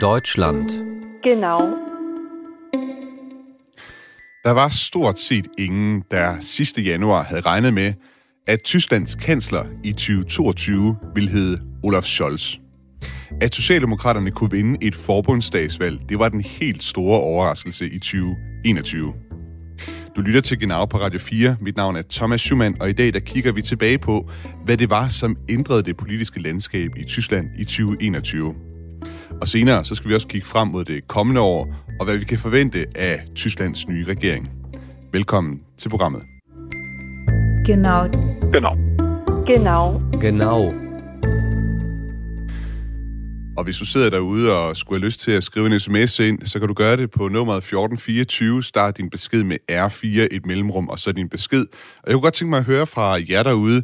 Deutschland. Genau. Der var stort set ingen, der sidste januar havde regnet med, at Tysklands kansler i 2022 ville hedde Olaf Scholz. At Socialdemokraterne kunne vinde et forbundsdagsvalg, det var den helt store overraskelse i 2021. Du lytter til Genau på Radio 4. Mit navn er Thomas Schumann, og i dag der kigger vi tilbage på, hvad det var, som ændrede det politiske landskab i Tyskland i 2021. Og senere så skal vi også kigge frem mod det kommende år, og hvad vi kan forvente af Tysklands nye regering. Velkommen til programmet. Genau. Genau. Genau. Genau. Og hvis du sidder derude og skulle have lyst til at skrive en sms ind, så kan du gøre det på nummeret 1424. Start din besked med R4, et mellemrum, og så din besked. Og jeg kunne godt tænke mig at høre fra jer derude,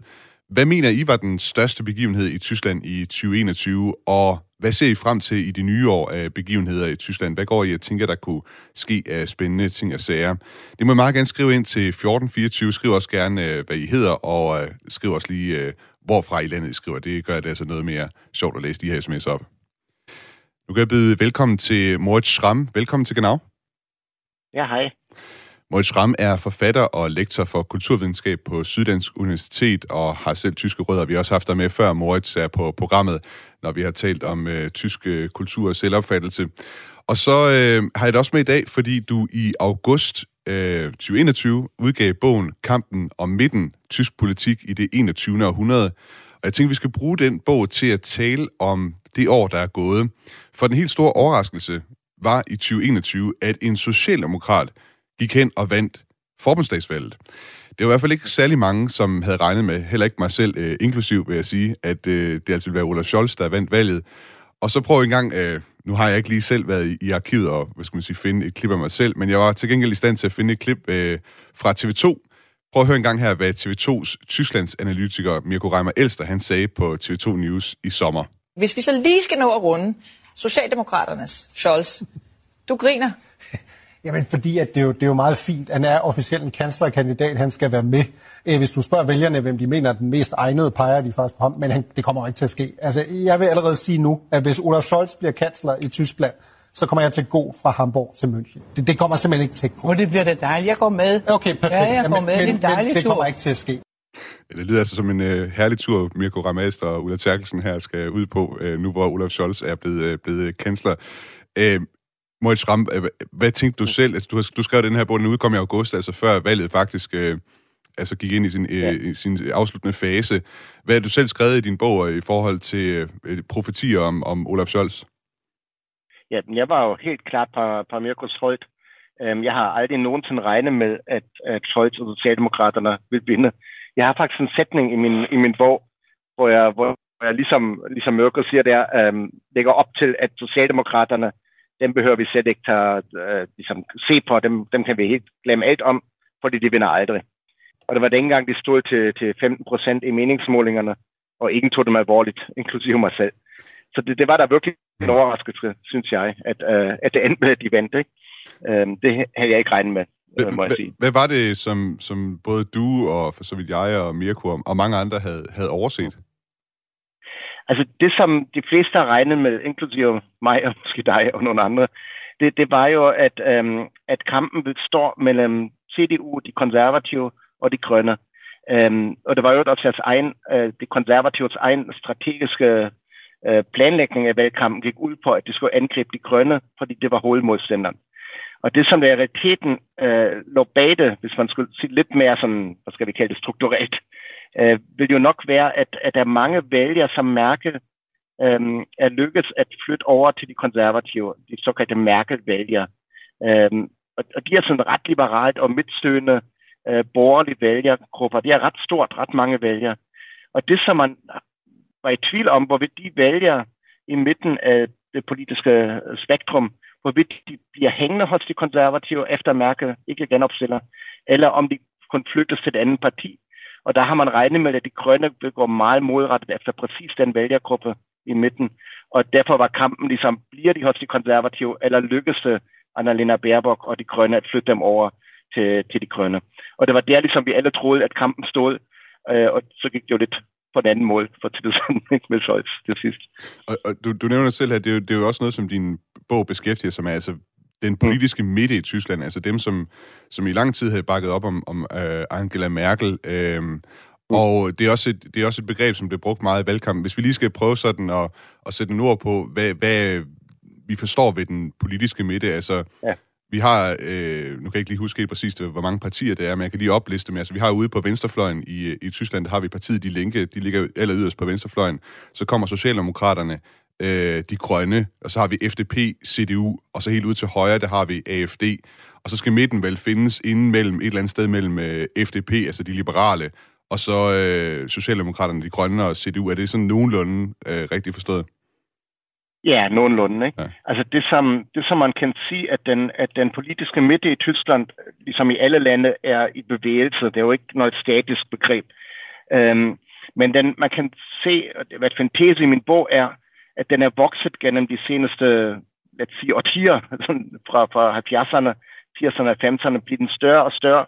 hvad mener I var den største begivenhed i Tyskland i 2021, og hvad ser I frem til i de nye år af begivenheder i Tyskland? Hvad går I og tænker, der kunne ske af spændende ting og sager? Det må I meget gerne skrive ind til 1424. Skriv også gerne, øh, hvad I hedder, og øh, skriv også lige, øh, hvorfra i landet I skriver. Det gør det altså noget mere sjovt at læse de her sms op. Nu kan jeg byde velkommen til Moritz Schramm. Velkommen til Genau. Ja, hej. Moritz Schramm er forfatter og lektor for kulturvidenskab på Syddansk Universitet og har selv tyske rødder. Vi har også haft dig med før, Moritz er på programmet, når vi har talt om øh, tysk øh, kultur og selvopfattelse. Og så øh, har jeg det også med i dag, fordi du i august øh, 2021 udgav bogen Kampen om midten, tysk politik i det 21. århundrede. Og jeg tænkte, vi skal bruge den bog til at tale om det år, der er gået. For den helt store overraskelse var i 2021, at en socialdemokrat gik hen og vandt forbundsdagsvalget. Det var i hvert fald ikke særlig mange, som havde regnet med, heller ikke mig selv, øh, inklusiv vil jeg sige, at øh, det altså ville være Olaf Scholz, der vandt valget. Og så prøv en gang, øh, nu har jeg ikke lige selv været i, i arkivet og hvad skal man sige, finde et klip af mig selv, men jeg var til gengæld i stand til at finde et klip øh, fra TV2. Prøv at høre en gang her, hvad TV2's Tysklands analytiker Mirko Reimer Elster, han sagde på TV2 News i sommer. Hvis vi så lige skal nå at runde Socialdemokraternes Scholz. Du griner. Jamen, fordi at det, er jo, det er jo meget fint. Han er officielt en kanslerkandidat, han skal være med. Øh, Hvis du spørger vælgerne, hvem de mener er den mest egnede, peger de faktisk på ham, men han, det kommer ikke til at ske. Altså, jeg vil allerede sige nu, at hvis Olaf Scholz bliver kansler i Tyskland, så kommer jeg til at gå fra Hamburg til München. Det, det kommer simpelthen ikke til at gå. Og det bliver da dejligt. Jeg går med. Okay, perfekt. Ja, jeg går men, med. Det er en men, dejlig men det tur. kommer ikke til at ske. Det lyder altså som en øh, herlig tur, Mirko Ramast og Ulla Terkelsen her skal ud på, øh, nu hvor Olaf Scholz er blevet, øh, blevet kansler. Øh, Moritz Schramm, øh, hvad tænkte du selv? Altså, du, har, du skrev den her bog, den udkom i august, altså før valget faktisk øh, altså gik ind i sin, øh, i sin afsluttende fase. Hvad har du selv skrevet i din bog øh, i forhold til øh, profetier om, om Olaf Scholz? Ja, jeg var jo helt klart på, på Mirkos hold. Um, jeg har aldrig nogensinde regnet med, at, at Scholz og Socialdemokraterne vil vinde. Jeg har faktisk en sætning i min, i min bog, hvor jeg, hvor jeg ligesom, ligesom Mirko siger der, um, lægger op til, at Socialdemokraterne, dem behøver vi slet ikke tage, uh, ligesom, se på, dem, dem kan vi helt glemme alt om, fordi de vinder aldrig. Og det var dengang, de stod til, til 15 procent i meningsmålingerne, og ingen tog dem alvorligt, inklusive mig selv. Så det, det var da virkelig en overraskelse, synes jeg, at, uh, at det endte med, at de vandt. Ikke? Um, det havde jeg ikke regnet med, må jeg sige. Hvad var det, som, som både du og for så vidt jeg og Mirko og mange andre havde, havde overset? Altså det, som de fleste har regnet med, inklusive mig og måske dig og nogle andre, det, det var jo, at, øhm, at kampen vil stå mellem CDU, de konservative og de grønne. Øhm, og det var jo også deres egen, øh, de konservatives egen strategiske øh, planlægning af valgkampen gik ud på, at de skulle angribe de grønne, fordi det var hovedmodstanderen. Og det, som der i realiteten øh, lå bag det, hvis man skulle sige lidt mere sådan, hvad skal vi kalde det, strukturelt, øh, vil jo nok være, at, at der er mange vælgere, som mærker, øh, er lykkedes at flytte over til de konservative, de såkaldte Merkel-vælgere. Øh, og, og de er sådan ret liberalt og midtstøende øh, borgerlige vælgergrupper. Det er ret stort, ret mange vælgere. Og det, som man var i tvivl om, hvorvidt de vælgere i midten af det politiske øh, spektrum, hvorvidt de bliver hængende hos de konservative efter Merkel ikke genopstiller, eller om de kun flyttes til et andet parti. Og der har man regnet med, at de grønne vil gå meget modrettet efter præcis den vælgergruppe i midten. Og derfor var kampen ligesom, bliver de hos de konservative, eller lykkes det Annalena Baerbock og de grønne at flytte dem over til, til de grønne. Og det var der, ligesom vi alle troede, at kampen stod, øh, og så gik det jo lidt på en anden måde, for til med Scholz til sidst. Og, og du, du nævner selv, at det er, jo, det er jo også noget, som din bog beskæftiger sig med, altså den politiske midte i Tyskland, altså dem, som, som i lang tid havde bakket op om, om uh, Angela Merkel. Mm. Og det er, også et, det er også et begreb, som bliver brugt meget i valgkampen. Hvis vi lige skal prøve sådan at, at sætte en ord på, hvad, hvad vi forstår ved den politiske midte, altså... Ja. Vi har, øh, nu kan jeg ikke lige huske helt præcis, hvor mange partier det er, men jeg kan lige opliste dem. Altså, vi har ude på venstrefløjen i, i Tyskland, der har vi partiet De Linke, de ligger aller yderst på venstrefløjen. Så kommer Socialdemokraterne, øh, De Grønne, og så har vi FDP, CDU, og så helt ud til højre, der har vi AFD. Og så skal midten vel findes inden mellem et eller andet sted mellem øh, FDP, altså de liberale, og så øh, Socialdemokraterne, De Grønne og CDU. Er det sådan nogenlunde øh, rigtigt forstået? Ja, nogenlunde. Ikke? Ja. Altså det som, det, som man kan sige, at den, at den politiske midte i Tyskland, ligesom i alle lande, er i bevægelse. Det er jo ikke noget statisk begreb. Øhm, men den, man kan se, hvad en tese i min bog er, at den er vokset gennem de seneste, lad os sige, årtier, fra, fra 70'erne, 80'erne og 50'erne, bliver den større og større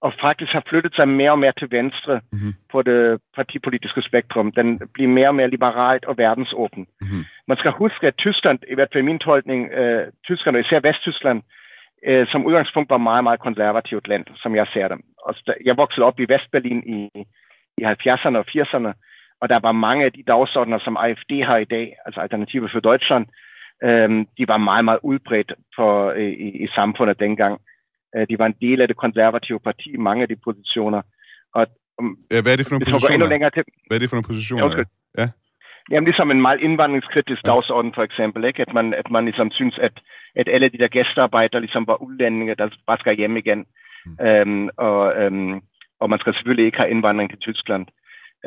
og faktisk har flyttet sig mere og mere til venstre mm-hmm. på det partipolitiske spektrum. Den bliver mere og mere liberalt og verdensåben. Mm-hmm. Man skal huske, at Tyskland, i hvert fald min tolkning, øh, Tyskland og især Vesttyskland, øh, som udgangspunkt var meget, meget konservativt land, som jeg ser det. Og jeg voksede op i Vestberlin i, i 70'erne og 80'erne, og der var mange af de dagsordner, som AFD har i dag, altså Alternative for Deutschland, øh, de var meget, meget udbredt for, øh, i, i samfundet dengang. Øh, de var en del af det konservative parti, mange af de positioner. Og, um, ja, hvad er det for nogle positioner? Til, hvad er det for nogle positioner? Ja, ja. Jamen ligesom en meget indvandringskritisk ja. dagsorden for eksempel, ikke? At, man, at man ligesom synes, at, at alle de der gæstearbejdere ligesom var udlændinge, der bare skal hjem igen. Mm. Øhm, og, øhm, og man skal selvfølgelig ikke have indvandring til Tyskland.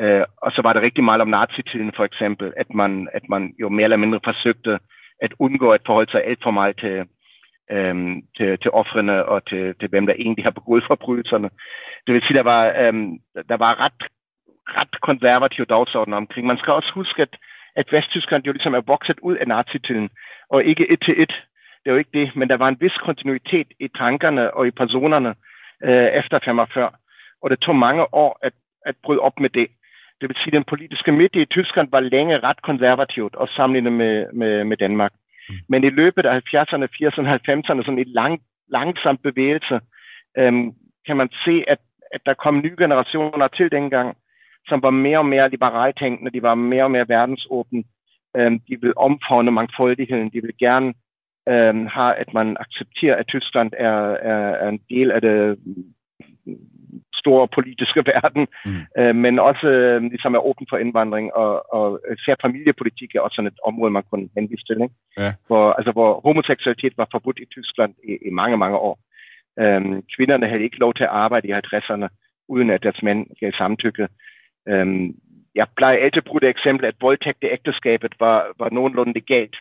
Øh, og så var det rigtig meget om nazitiden for eksempel, at man, at man jo mere eller mindre forsøgte at undgå at forholde sig alt for meget til, øhm, til, til offrene og til, til hvem der egentlig har begået forbrydelserne. Det vil sige, der var, øhm, der var ret, ret konservative dagsorden omkring. Man skal også huske, at, at Vesttyskland jo ligesom er vokset ud af nazitiden, og ikke et til et. Det er jo ikke det, men der var en vis kontinuitet i tankerne og i personerne øh, efter 45, og det tog mange år at, at bryde op med det. Det vil sige, at den politiske midte i Tyskland var længe ret konservativt, og sammenlignet med, med, med Danmark. Mm. Men i løbet af 70'erne, 80'erne, 90'erne, sådan en lang, langsom bevægelse, øhm, kan man se, at, at der kom nye generationer til dengang, som var mere og mere liberalt tænkende, de var mere og mere verdensåbne. Øhm, de vil omfavne mangfoldigheden, de vil gerne øhm, have, at man accepterer, at Tyskland er, er, er en del af det store politiske verden, mm. øh, men også øh, ligesom er åben for indvandring, og, og især familiepolitik er også sådan et område, man kunne henvise til, ikke? Ja. Hvor, altså, hvor homoseksualitet var forbudt i Tyskland i, i mange, mange år. Øhm, kvinderne havde ikke lov til at arbejde i 50'erne, uden at deres mænd gav samtykke. Øhm, jeg plejer altid at bruge det eksempel, at voldtægt i ægteskabet var, var nogenlunde legalt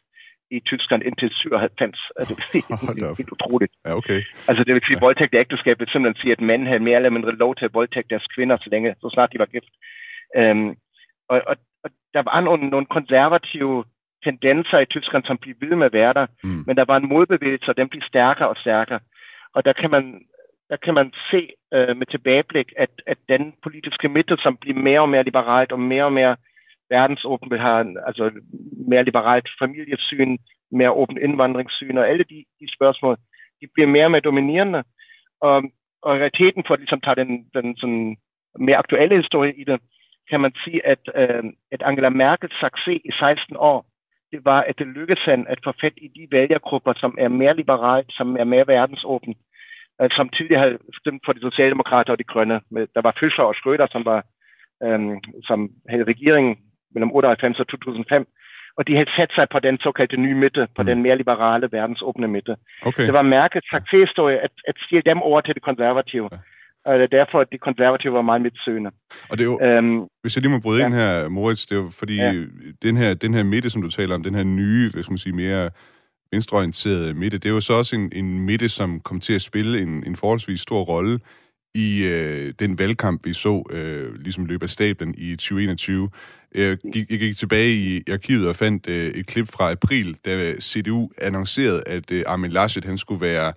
i Tyskland indtil 97. Altså, det er helt utroligt. Ja, okay. Altså det vil sige, at voldtægt i ægteskab vil simpelthen sige, at mænd havde mere eller mindre lov til at voldtægte deres kvinder, så længe, så snart de var gift. Øhm, og, og, og, der var nogle, nogle konservative tendenser i Tyskland, som blev ved med at være der, mm. men der var en modbevægelse, og den blev stærkere og stærkere. Og der kan man, der kan man se øh, med tilbageblik, at, at den politiske midte, som bliver mere og mere liberalt og mere og mere verdensåben vil have altså mere liberalt familiesyn, mere åben indvandringssyn, og alle de, de spørgsmål, de bliver mere og mere dominerende. Og, og realiteten for at ligesom tage den, den sådan mere aktuelle historie i det, kan man sige, at, øh, at Angela Merkels succes i 16 år, det var, at det lykkedes hende at få fat i de vælgergrupper, som er mere liberalt, som er mere verdensåben, øh, altså, som tidligere havde stemt for de socialdemokrater og de grønne. Der var Fischer og Schröder, som var øh, som havde regeringen mellem 98 og 2005, og de havde sat sig på den såkaldte nye midte, på mm. den mere liberale, verdensåbne midte. Okay. Det var mærket succeshistorie at, at stille dem over til det konservative. Ja. Og det er derfor, at de konservative var meget midtsøgende. Og det er jo, øhm, hvis jeg lige må bryde ja. ind her, Moritz, det er jo fordi, ja. den, her, den her midte, som du taler om, den her nye, hvad skal man sige, mere venstreorienterede midte, det er jo så også en, en midte, som kommer til at spille en, en forholdsvis stor rolle i øh, den valgkamp, vi så øh, ligesom løb af stablen i 2021. Jeg gik, jeg gik tilbage i arkivet og fandt øh, et klip fra april, da CDU annoncerede, at øh, Armin Laschet han skulle være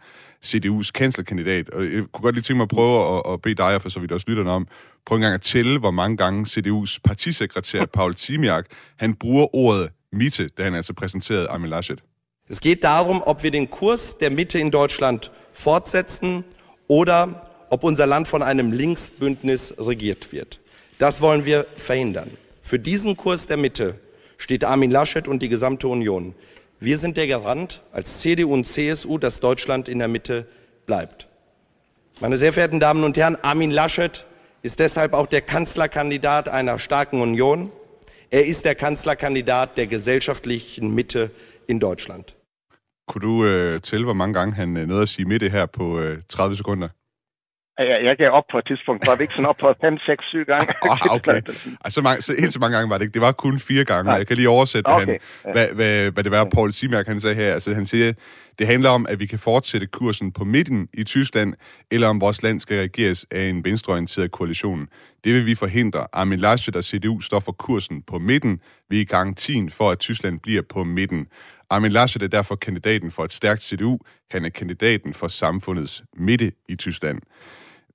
CDU's kanslerkandidat. Og jeg kunne godt lige tænke mig at prøve at, at bede dig, og for så vidt også lytterne om, prøve en gang at tælle, hvor mange gange CDU's partisekretær Paul Timiak, han bruger ordet Mitte, da han altså præsenterede Armin Laschet. Es geht darum, ob wir den Kurs der Mitte in Deutschland fortsetzen oder ob unser Land von einem Linksbündnis regiert wird. Das wollen wir verhindern. Für diesen Kurs der Mitte steht Armin Laschet und die gesamte Union. Wir sind der Garant als CDU und CSU, dass Deutschland in der Mitte bleibt. Meine sehr verehrten Damen und Herren, Armin Laschet ist deshalb auch der Kanzlerkandidat einer starken Union. Er ist der Kanzlerkandidat der gesellschaftlichen Mitte in Deutschland. Kunne du øh, tælle, hvor mange gange han øh, nåede at sige midte her på øh, 30 sekunder? Jeg, jeg gav op på et tidspunkt. Var vi ikke sådan op på 5, 6, 7 gange? Oh, okay. Altså, mange, så, helt så mange gange var det ikke. Det var kun fire gange. Nej. Jeg kan lige oversætte, okay. han, hvad, hvad, hvad det var, Paul Simerk han sagde her. Altså, han siger, det handler om, at vi kan fortsætte kursen på midten i Tyskland, eller om vores land skal regeres af en venstreorienteret koalition. Det vil vi forhindre. Armin Laschet og CDU står for kursen på midten. Vi er garantien for, at Tyskland bliver på midten. Armin Laschet er derfor kandidaten for et stærkt CDU. Han er kandidaten for samfundets midte i Tyskland.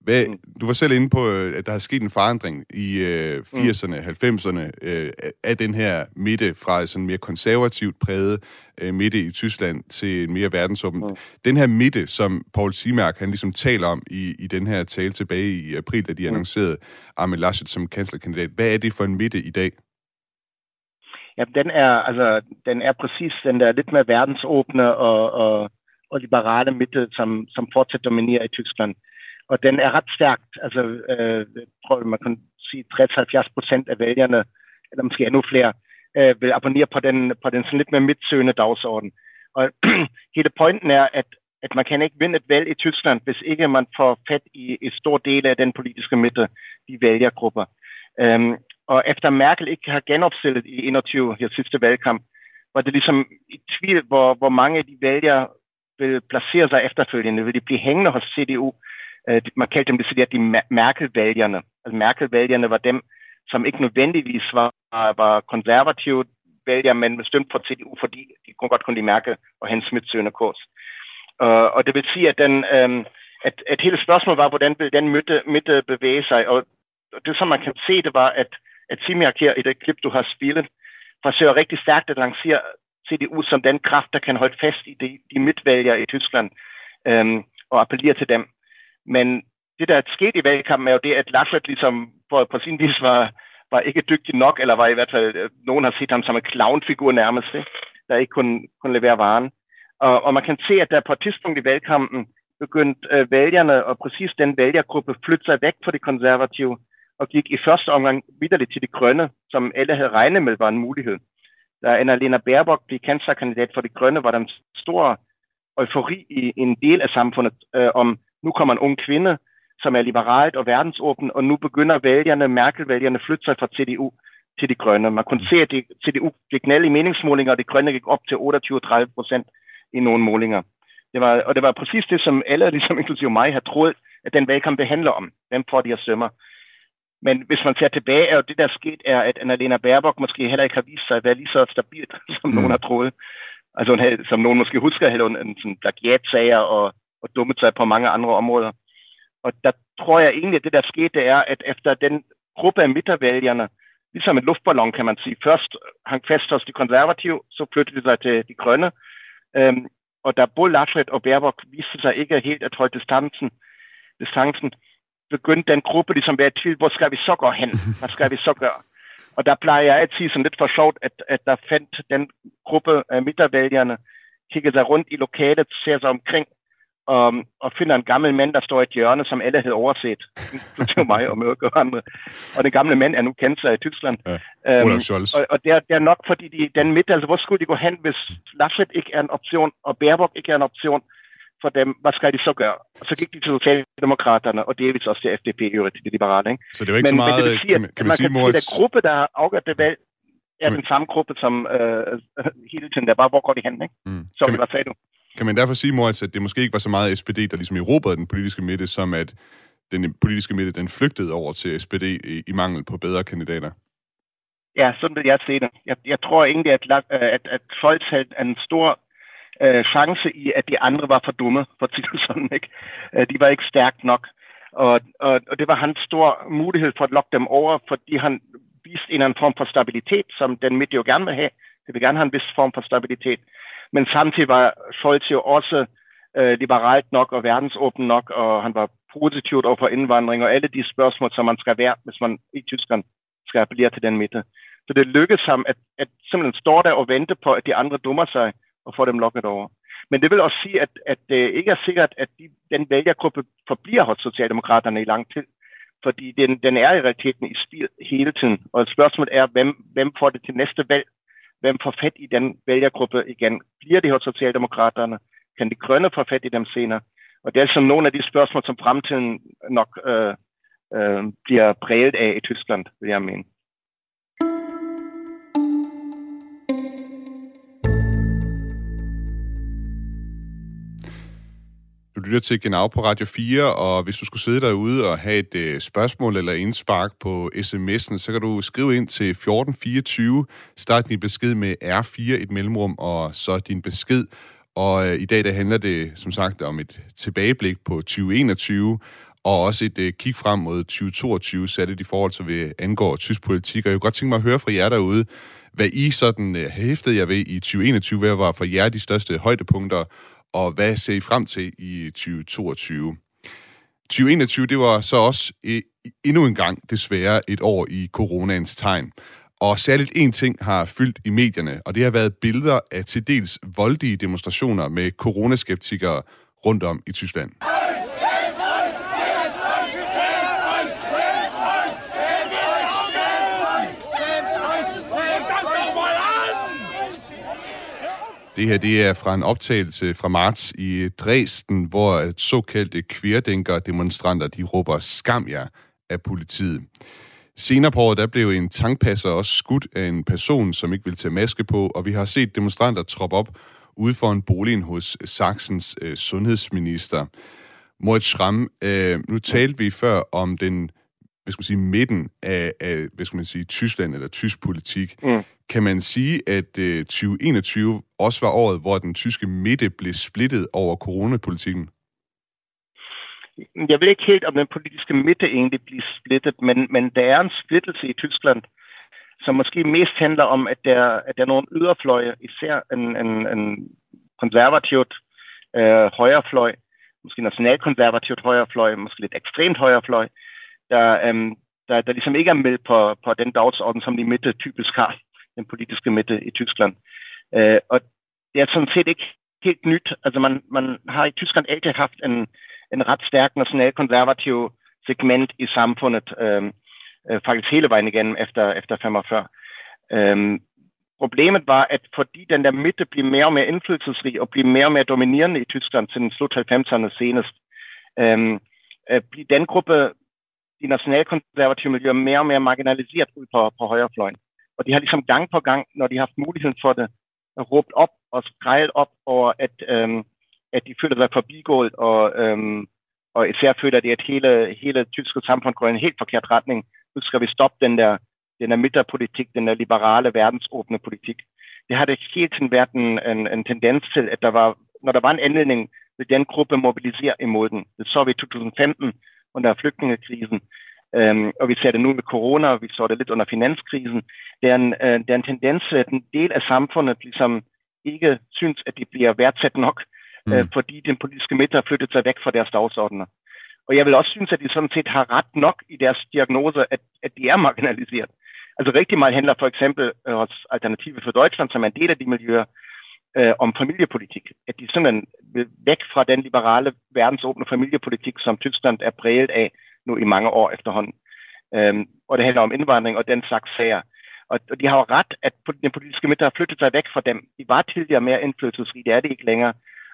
Hvad, du var selv inde på, øh, at der har sket en forandring i øh, 80'erne, 90'erne øh, af den her midte fra sådan mere konservativt præget øh, midte i Tyskland til en mere verdensåben. Mm. Den her midte, som Paul Siemærk han ligesom taler om i, i den her tale tilbage i april, da de annoncerede Armin Laschet som kanslerkandidat. Hvad er det for en midte i dag? Ja, den er, altså, den er præcis den der lidt mere verdensåbne og, og, og liberale midte, som, som fortsat dominerer i Tyskland. Og den er ret stærkt. Altså, øh, tror man kan sige 60-70 procent af vælgerne, eller måske endnu flere, øh, vil abonnere på den, på den sådan lidt mere midtsøgende dagsorden. Og hele pointen er, at, at man kan ikke vinde et valg i Tyskland, hvis ikke man får fat i et stort del af den politiske midte, de vælgergrupper. Øhm, og efter Merkel ikke har genopstillet i 21 her sidste valgkamp, var det ligesom i tvivl, hvor, hvor mange af de vælgere vil placere sig efterfølgende. Vil de blive hængende hos CDU? Øh, man kaldte dem det de Merkel-vælgerne. Altså Merkel-vælgerne var dem, som ikke nødvendigvis var, var konservative vælgere, men bestemt for CDU, fordi de kunne godt kunne lide Merkel og hendes smidsøgende kurs. Uh, øh, og det vil sige, at, den, um, at, at hele spørgsmålet var, hvordan vil den midte, midte bevæge sig, og det som man kan se, det var, at at Simiak her i det klip, du har spillet, forsøger rigtig stærkt at lancere CDU som den kraft, der kan holde fast i de, de midtvælgere i Tyskland øhm, og appellere til dem. Men det, der er sket i valgkampen, er jo det, at Laschet ligesom på, på sin vis var, var ikke dygtig nok, eller var i hvert fald, øh, nogen har set ham som en clownfigur nærmest, der ikke kunne, kunne levere varen. Og, og man kan se, at der på et tidspunkt i valgkampen begyndte øh, vælgerne og præcis den vælgergruppe flytte sig væk fra de konservative og gik i første omgang vidderligt til de grønne, som alle havde regnet med var en mulighed. Da Annalena Baerbock blev kanslerkandidat for de grønne, var der en stor eufori i en del af samfundet øh, om, nu kommer en ung kvinde, som er liberalt og verdensåben, og nu begynder vælgerne, Merkel-vælgerne, flytte sig fra CDU til de grønne. Man kunne se, at de, CDU gik ned i meningsmålinger, og de grønne gik op til 28-30 procent i nogle målinger. Det var, og det var præcis det, som alle, ligesom inklusive mig, har troet, at den valgkamp handler om. Hvem får de her sømmer? Men hvis man ser tilbage, er jo det, der er sket, er, at Annalena Baerbock måske heller ikke har vist sig at være lige så stabilt, som mm. nogen har troet. Altså, hun havde, som nogen måske husker, havde hun en sådan plagiatsager og, og dummet sig på mange andre områder. Og der tror jeg egentlig, at det, der skete, er, at efter den gruppe af midtervælgerne, ligesom en luftballon, kan man sige, først hang fast hos de konservative, så flyttede de sig til de grønne. Øhm, og da både Laschet og Baerbock viste sig ikke helt at holde distancen, distancen begyndte den gruppe ligesom at være i tvivl, hvor skal vi så gå hen? Hvad skal vi så gøre? Og der plejer jeg at sige sådan lidt for sjovt, at, at der fandt den gruppe af midtervælgerne, kiggede sig rundt i lokalet, ser sig omkring, og, og finder en gammel mand, der står i et hjørne, som alle havde overset, inklusive mig og Mørke og andre. Og den gamle mand er nu kendt sig i Tyskland. Ja, um, og, og det, er, det er nok, fordi de, den midt, altså hvor skulle de gå hen, hvis Laschet ikke er en option, og Baerbock ikke er en option, for dem, hvad skal de så gøre? Og så gik de til Socialdemokraterne, og delvis også til FDP, i øvrigt, de liberale. Ikke? Så det er jo ikke men, så meget, men det sige, kan, kan man, man sige, kan sige, at gruppe, der har afgjort det valg, er den samme gruppe som øh, hele tiden, der bare, hvor går de hen, ikke? Mm. Så kan man, hvad sagde du? Kan man derfor sige, Moritz, at det måske ikke var så meget SPD, der ligesom erobrede den politiske midte, som at den politiske midte, den flygtede over til SPD i, i mangel på bedre kandidater? Ja, sådan vil jeg se det. Jeg, jeg tror egentlig, at, at, at Scholz havde en stor øh, chance i, at de andre var for dumme, for at sådan, ikke? Øh, de var ikke stærkt nok. Og, og, og det var hans stor mulighed for at lokke dem over, fordi han viste en eller anden form for stabilitet, som den midt jo gerne vil have. Det vil gerne have en vis form for stabilitet. Men samtidig var Scholz jo også øh, liberalt nok og verdensåben nok, og han var positivt over for indvandring og alle de spørgsmål, som man skal være, hvis man i Tyskland skal appellere til den midte. Så det lykkedes ham at, at simpelthen stå der og vente på, at de andre dummer sig og får dem lukket over. Men det vil også sige, at, at det ikke er sikkert, at de, den vælgergruppe forbliver hos Socialdemokraterne i lang tid. Fordi den, den er i realiteten i spil hele tiden. Og spørgsmålet er, hvem, hvem får det til næste valg? Hvem får fat i den vælgergruppe igen? Bliver det hos Socialdemokraterne? Kan de grønne få fat i dem senere? Og det er som nogle af de spørgsmål, som fremtiden nok øh, øh, bliver præget af i Tyskland, vil jeg mene. Du lytter til Genau på Radio 4, og hvis du skulle sidde derude og have et øh, spørgsmål eller indspark på sms'en, så kan du skrive ind til 1424, start din besked med R4, et mellemrum, og så din besked. Og øh, i dag der handler det som sagt om et tilbageblik på 2021, og også et øh, kig frem mod 2022, særligt i forhold til, hvad angår tysk politik. Og jeg kunne godt tænke mig at høre fra jer derude, hvad I sådan øh, hæftede jer ved i 2021, hvad var for jer de største højdepunkter, og hvad ser I frem til i 2022? 2021, det var så også endnu en gang desværre et år i coronaens tegn. Og særligt en ting har fyldt i medierne, og det har været billeder af til dels voldige demonstrationer med coronaskeptikere rundt om i Tyskland. Det her det er fra en optagelse fra marts i Dresden, hvor såkaldte kvirdænker-demonstranter de råber skam jer af politiet. Senere på året, der blev en tankpasser også skudt af en person, som ikke ville tage maske på, og vi har set demonstranter troppe op ude for en bolig hos Saxens øh, sundhedsminister. Moritz Schramm, øh, nu talte vi før om den hvad skal man sige, midten af, af hvad skal man sige, Tyskland eller tysk politik. Mm. Kan man sige, at øh, 2021 også var året, hvor den tyske midte blev splittet over coronapolitikken? Jeg ved ikke helt, om den politiske midte egentlig bliver splittet, men, men der er en splittelse i Tyskland, som måske mest handler om, at der, at der er nogle yderfløje, især en, en, en konservativt øh, højrefløj, måske nationalkonservativt højrefløj, måske lidt ekstremt højrefløj, der, øhm, der, der ligesom ikke er med på, på den dagsorden, som de midte typisk har, den politiske midte i Tyskland. Øh, og det er sådan set ikke helt nyt. Altså man, man har i Tyskland altid haft en, en ret stærk nationalkonservativ segment i samfundet, øh, øh, faktisk hele vejen igennem efter, efter 45. Øh, problemet var, at fordi den der midte blev mere og mere indflydelsesrig og blev mere og mere dominerende i Tyskland til den slut 90'erne senest, øh, øh, blev den gruppe de nationalkonservative miljøer mere og mere marginaliseret ud på, på højrefløjen. Og de har ligesom gang på gang, når de har haft muligheden for det, råbt op og skrejet op over, at, øhm, at de føler sig forbigået, og, øhm, og især føler, de, at hele, hele tyske samfund går i en helt forkert retning. Nu skal vi stoppe den der, den der midterpolitik, den der liberale, verdensåbne politik. Det har det hele tiden været en, en, en tendens til, at der var, når der var en anledning, vil den gruppe mobilisere imod den. Det så vi i 2015, under flygtningekrisen. Øhm, og vi ser det nu med corona, og vi så det lidt under finanskrisen. Det er en, øh, det er en tendens, at en del af samfundet ligesom ikke synes, at de bliver værdsat nok, mm. øh, fordi den politiske midte har flyttet sig væk fra deres dagsordner. Og jeg vil også synes, at de sådan set har ret nok i deres diagnose, at, at de er marginaliseret. Altså rigtig meget handler for eksempel øh, hos Alternative for Deutschland, som er en del af de miljøer, øh, om familiepolitik. At de simpelthen vil væk fra den liberale, verdensåbne familiepolitik, som Tyskland er præget af nu i mange år efterhånden. Øhm, og det handler om indvandring og den slags sager. Og, og de har jo ret, at den politiske midte har flyttet sig væk fra dem. De var tidligere mere indflydelsesrige, det er det ikke længere.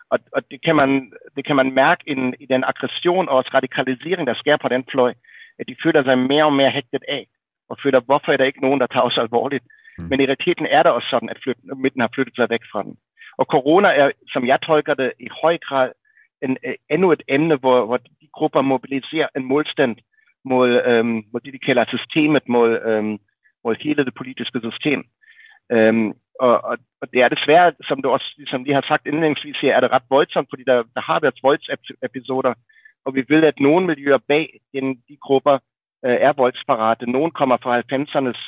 Og, og det, kan man, det kan man mærke i, i den aggression og radikalisering, der sker på den fløj, at de føler sig mere og mere hægtet af, og føler, hvorfor er der ikke nogen, der tager os alvorligt. Mm. Men i realiteten er det også sådan, at flyt, midten har flyttet sig væk fra den. Og corona er, som jeg tolker det, i høj grad en, øh, endnu et emne, hvor, hvor de grupper mobiliserer en modstand mod, øhm, mod det, de kalder systemet, mod, øhm, mod hele det politiske system. Øhm, Og, og, og det er desværre, som du også som lige har sagt indlægsvis her, er det ret voldsomt, fordi der, der har været voldsepisoder, og vi ved, at nogle miljøer bag den, de grupper øh, er voldsparate. Nogle kommer fra 90'ernes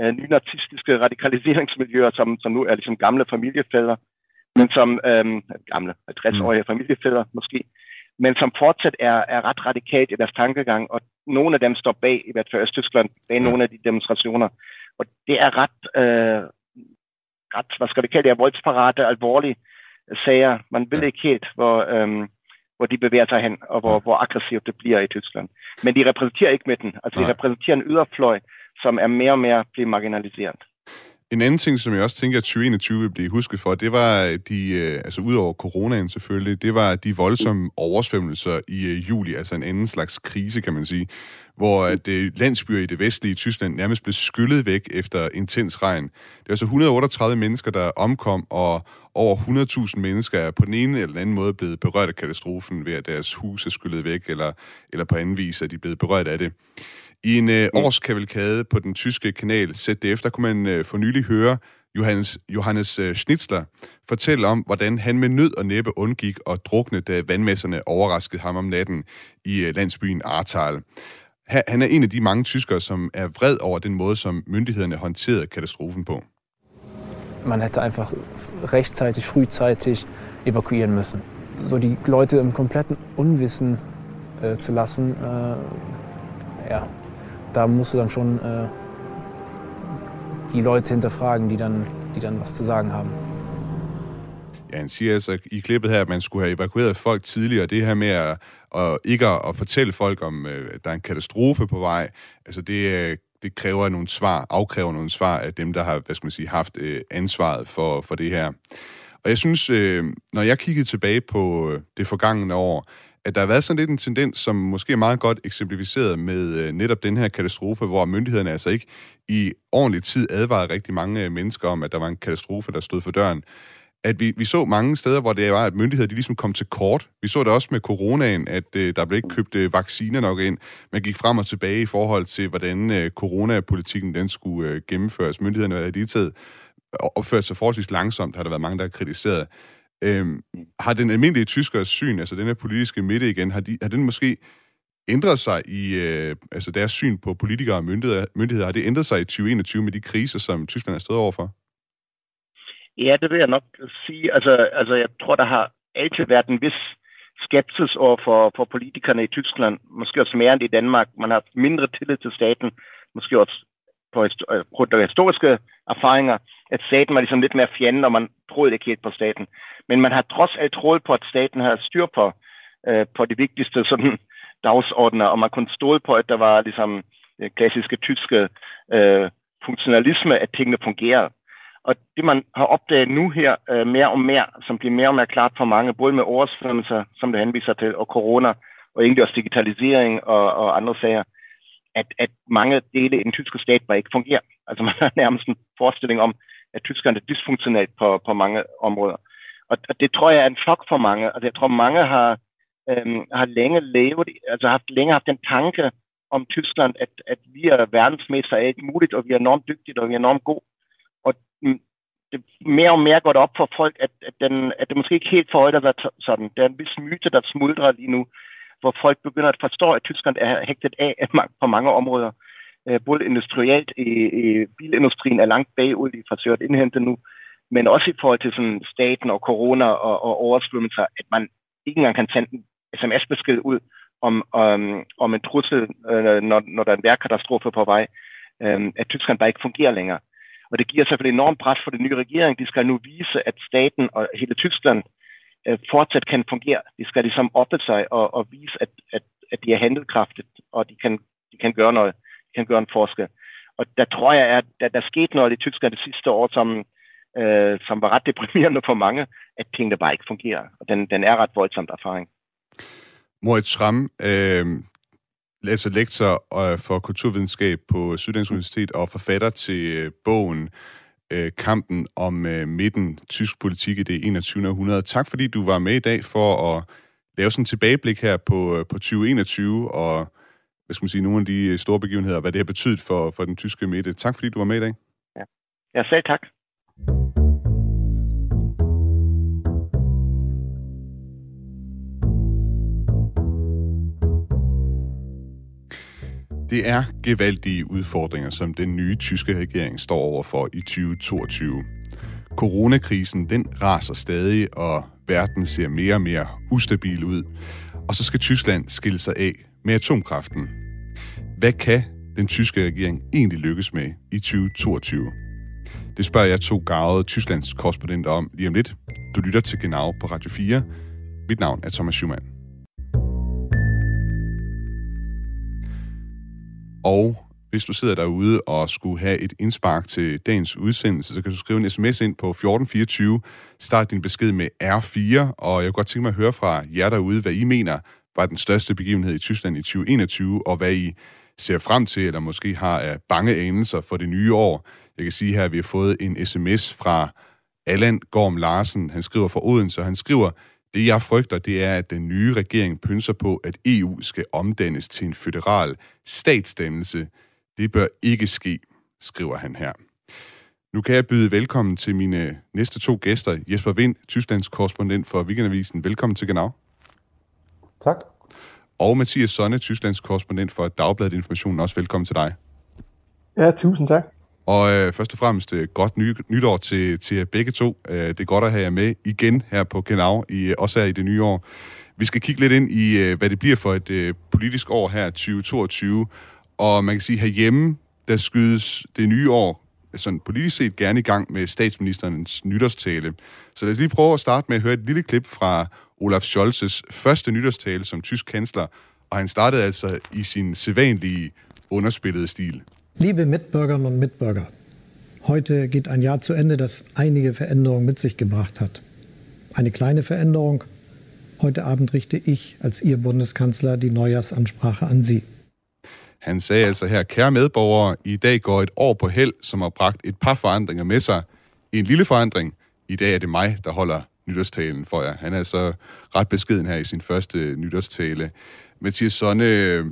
øh, nynazistiske radikaliseringsmiljøer, som, som nu er ligesom gamle familiefælder, men som øh, gamle, 60-årige mm. familiefædre måske, men som fortsat er, er ret radikalt i deres tankegang, og nogle af dem står bag, i hvert fald Østtyskland, bag nogle af de demonstrationer. Og det er ret, øh, ret hvad skal vi kalde det, voldsparate, alvorlige sager. Man ved ikke helt, hvor, øh, hvor de bevæger sig hen, og hvor, hvor aggressivt det bliver i Tyskland. Men de repræsenterer ikke midten. Altså, de repræsenterer en yderfløj, som er mere og mere blevet marginaliseret. En anden ting, som jeg også tænker, at 2021 vil blive husket for, det var de, øh, altså udover coronaen selvfølgelig, det var de voldsomme oversvømmelser i øh, juli, altså en anden slags krise, kan man sige, hvor at øh, landsbyer i det vestlige Tyskland nærmest blev skyllet væk efter intens regn. Det var altså 138 mennesker, der omkom, og over 100.000 mennesker er på den ene eller den anden måde blevet berørt af katastrofen ved, at deres hus er skyllet væk, eller, eller på anden vis er de blevet berørt af det. I en øh, årskavalkade på den tyske kanal ZDF, der kunne man øh, for nylig høre Johannes, Johannes øh, Schnitzler fortælle om, hvordan han med nød og næppe undgik at drukne, da vandmasserne overraskede ham om natten i øh, landsbyen Ahrtal. Han er en af de mange tyskere, som er vred over den måde, som myndighederne håndterede katastrofen på. Man hätte einfach rechtzeitig, frühzeitig evakuieren müssen. So die Leute im kompletten Unwissen äh, zu lassen, äh, ja, da musst du dann schon äh, die Leute hinterfragen, die dann, die dann was zu sagen haben. Ja, han siger altså i klippet her, at man skulle have evakueret folk tidligere. Det her med at, at ikke at fortælle folk om, øh, at der er en katastrofe på vej, altså det, øh, det kræver nogle svar, afkræver nogle svar af dem, der har, hvad skal man sige, haft øh, ansvaret for, for det her. Og jeg synes, når jeg kiggede tilbage på det forgangne år, at der har været sådan lidt en tendens, som måske er meget godt eksemplificeret med øh, netop den her katastrofe, hvor myndighederne altså ikke i ordentlig tid advarede rigtig mange øh, mennesker om, at der var en katastrofe, der stod for døren. At vi, vi så mange steder, hvor det var, at myndigheder de ligesom kom til kort. Vi så det også med coronaen, at øh, der blev ikke købt øh, vacciner nok ind. Man gik frem og tilbage i forhold til, hvordan øh, coronapolitikken den skulle øh, gennemføres. Myndighederne havde i det taget opført sig forholdsvis langsomt, har der været mange, der har kritiseret. Øhm, har den almindelige tyskers syn, altså den her politiske midte igen, har, de, har den måske ændret sig i, øh, altså deres syn på politikere og myndigheder, myndigheder, har det ændret sig i 2021 med de kriser, som Tyskland er stået overfor? Ja, det vil jeg nok sige. Altså, altså jeg tror, der har altid været en vis skepsis over for, for politikerne i Tyskland, måske også mere end i Danmark. Man har mindre tillid til staten, måske også på, øh, på historiske erfaringer, at staten var ligesom lidt mere fjende, og man troede ikke helt på staten. Men man har trods alt troet på, at staten havde styr på, øh, på de vigtigste sådan, dagsordner, og man kunne stole på, at der var ligesom den klassiske tyske øh, funktionalisme, at tingene fungerede. Og det, man har opdaget nu her øh, mere og mere, som bliver mere og mere klart for mange, både med oversvømmelser, som det henviser til, og corona, og egentlig også digitalisering og, og andre sager, at, at mange dele i den tyske stat bare ikke fungerer. Altså man har nærmest en forestilling om, at tyskerne er dysfunktionelt på, på mange områder. Og, og det tror jeg er en chok for mange. Altså jeg tror, mange har, øhm, har længe levet, altså haft længe haft den tanke om Tyskland, at, at vi er verdensmester af alt muligt, og vi er enormt dygtige, og vi er enormt gode. Og mm, det mere og mere går det op for folk, at, at, den, at det måske ikke helt forholder sig sådan. Der er en vis myte, der smuldrer lige nu, hvor folk begynder at forstå, at Tyskland er hægtet af på mange områder. Øh, både industrielt i, i bilindustrien er langt bagud, de forsøger at indhente nu, men også i forhold til sådan staten og corona og, og oversvømmelser, at man ikke engang kan sende en sms-besked ud om, om, om en trussel, øh, når, når der er en værkatastrofe på vej, øh, at Tyskland bare ikke fungerer længere. Og det giver selvfølgelig enormt pres for den nye regering. De skal nu vise, at staten og hele Tyskland øh, fortsat kan fungere. De skal ligesom oppe sig og, og vise, at, at, at de er handelkraftigt, og de kan, de kan gøre noget, de kan gøre en forskel. Og der tror jeg, at der, der skete noget i Tyskland det sidste år, som, øh, som var ret deprimerende for mange, at tingene bare ikke fungerer. Og den, den er ret voldsomt erfaring. Moritz Schramm, øh, altså lektor øh, for kulturvidenskab på Syddansk Universitet og forfatter til øh, bogen øh, Kampen om øh, midten, tysk politik i det 21. århundrede. Tak fordi du var med i dag for at lave sådan en tilbageblik her på, øh, på 2021 og hvad skal man sige, nogle af de øh, store begivenheder, hvad det har betydet for, for den tyske midte. Tak fordi du var med i dag. Ja, jeg sagde tak. Det er gevaldige udfordringer, som den nye tyske regering står overfor i 2022. Coronakrisen, den raser stadig, og verden ser mere og mere ustabil ud. Og så skal Tyskland skille sig af med atomkraften. Hvad kan den tyske regering egentlig lykkes med i 2022? Det spørger jeg to gavede Tysklands korrespondenter om lige om lidt. Du lytter til Genau på Radio 4. Mit navn er Thomas Schumann. Og hvis du sidder derude og skulle have et indspark til dagens udsendelse, så kan du skrive en sms ind på 1424. Start din besked med R4, og jeg kunne godt tænke mig at høre fra jer derude, hvad I mener var den største begivenhed i Tyskland i 2021, og hvad I ser frem til, eller måske har af bange anelser for det nye år. Jeg kan sige her, at vi har fået en sms fra Allan Gorm Larsen. Han skriver fra Odense, og han skriver, det jeg frygter, det er, at den nye regering pynser på, at EU skal omdannes til en federal statsdannelse. Det bør ikke ske, skriver han her. Nu kan jeg byde velkommen til mine næste to gæster. Jesper Vind, Tysklands korrespondent for Weekendavisen. Velkommen til Genau. Tak. Og Mathias Sonne, Tysklands korrespondent for Dagbladet Information. Også velkommen til dig. Ja, tusind tak. Og øh, først og fremmest øh, godt ny, nytår til, til begge to. Øh, det er godt at have jer med igen her på Genau, i, øh, også her i det nye år. Vi skal kigge lidt ind i, øh, hvad det bliver for et øh, politisk år her 2022. Og man kan sige, herhjemme, der skydes det nye år sådan politisk set gerne i gang med statsministerens nytårstale. Så lad os lige prøve at starte med at høre et lille klip fra Olaf Scholz's første nytårstale som tysk kansler, og han startede altså i sin sædvanlige underspillede stil. Liebe Mitbürgerinnen und Mitbürger, heute geht ein Jahr zu Ende, das einige Veränderungen mit sich gebracht hat. Eine kleine Veränderung. Heute Abend richte ich als Ihr Bundeskanzler die Neujahrsansprache an Sie. Han sagde altså her, kære medborgere, i dag går et år på held, som har bragt et par forandringer med sig. En lille forandring. I dag er det mig, der holder nytårstalen for jer. Han er så ret beskeden her i sin første nytårstale. Mathias Sonne,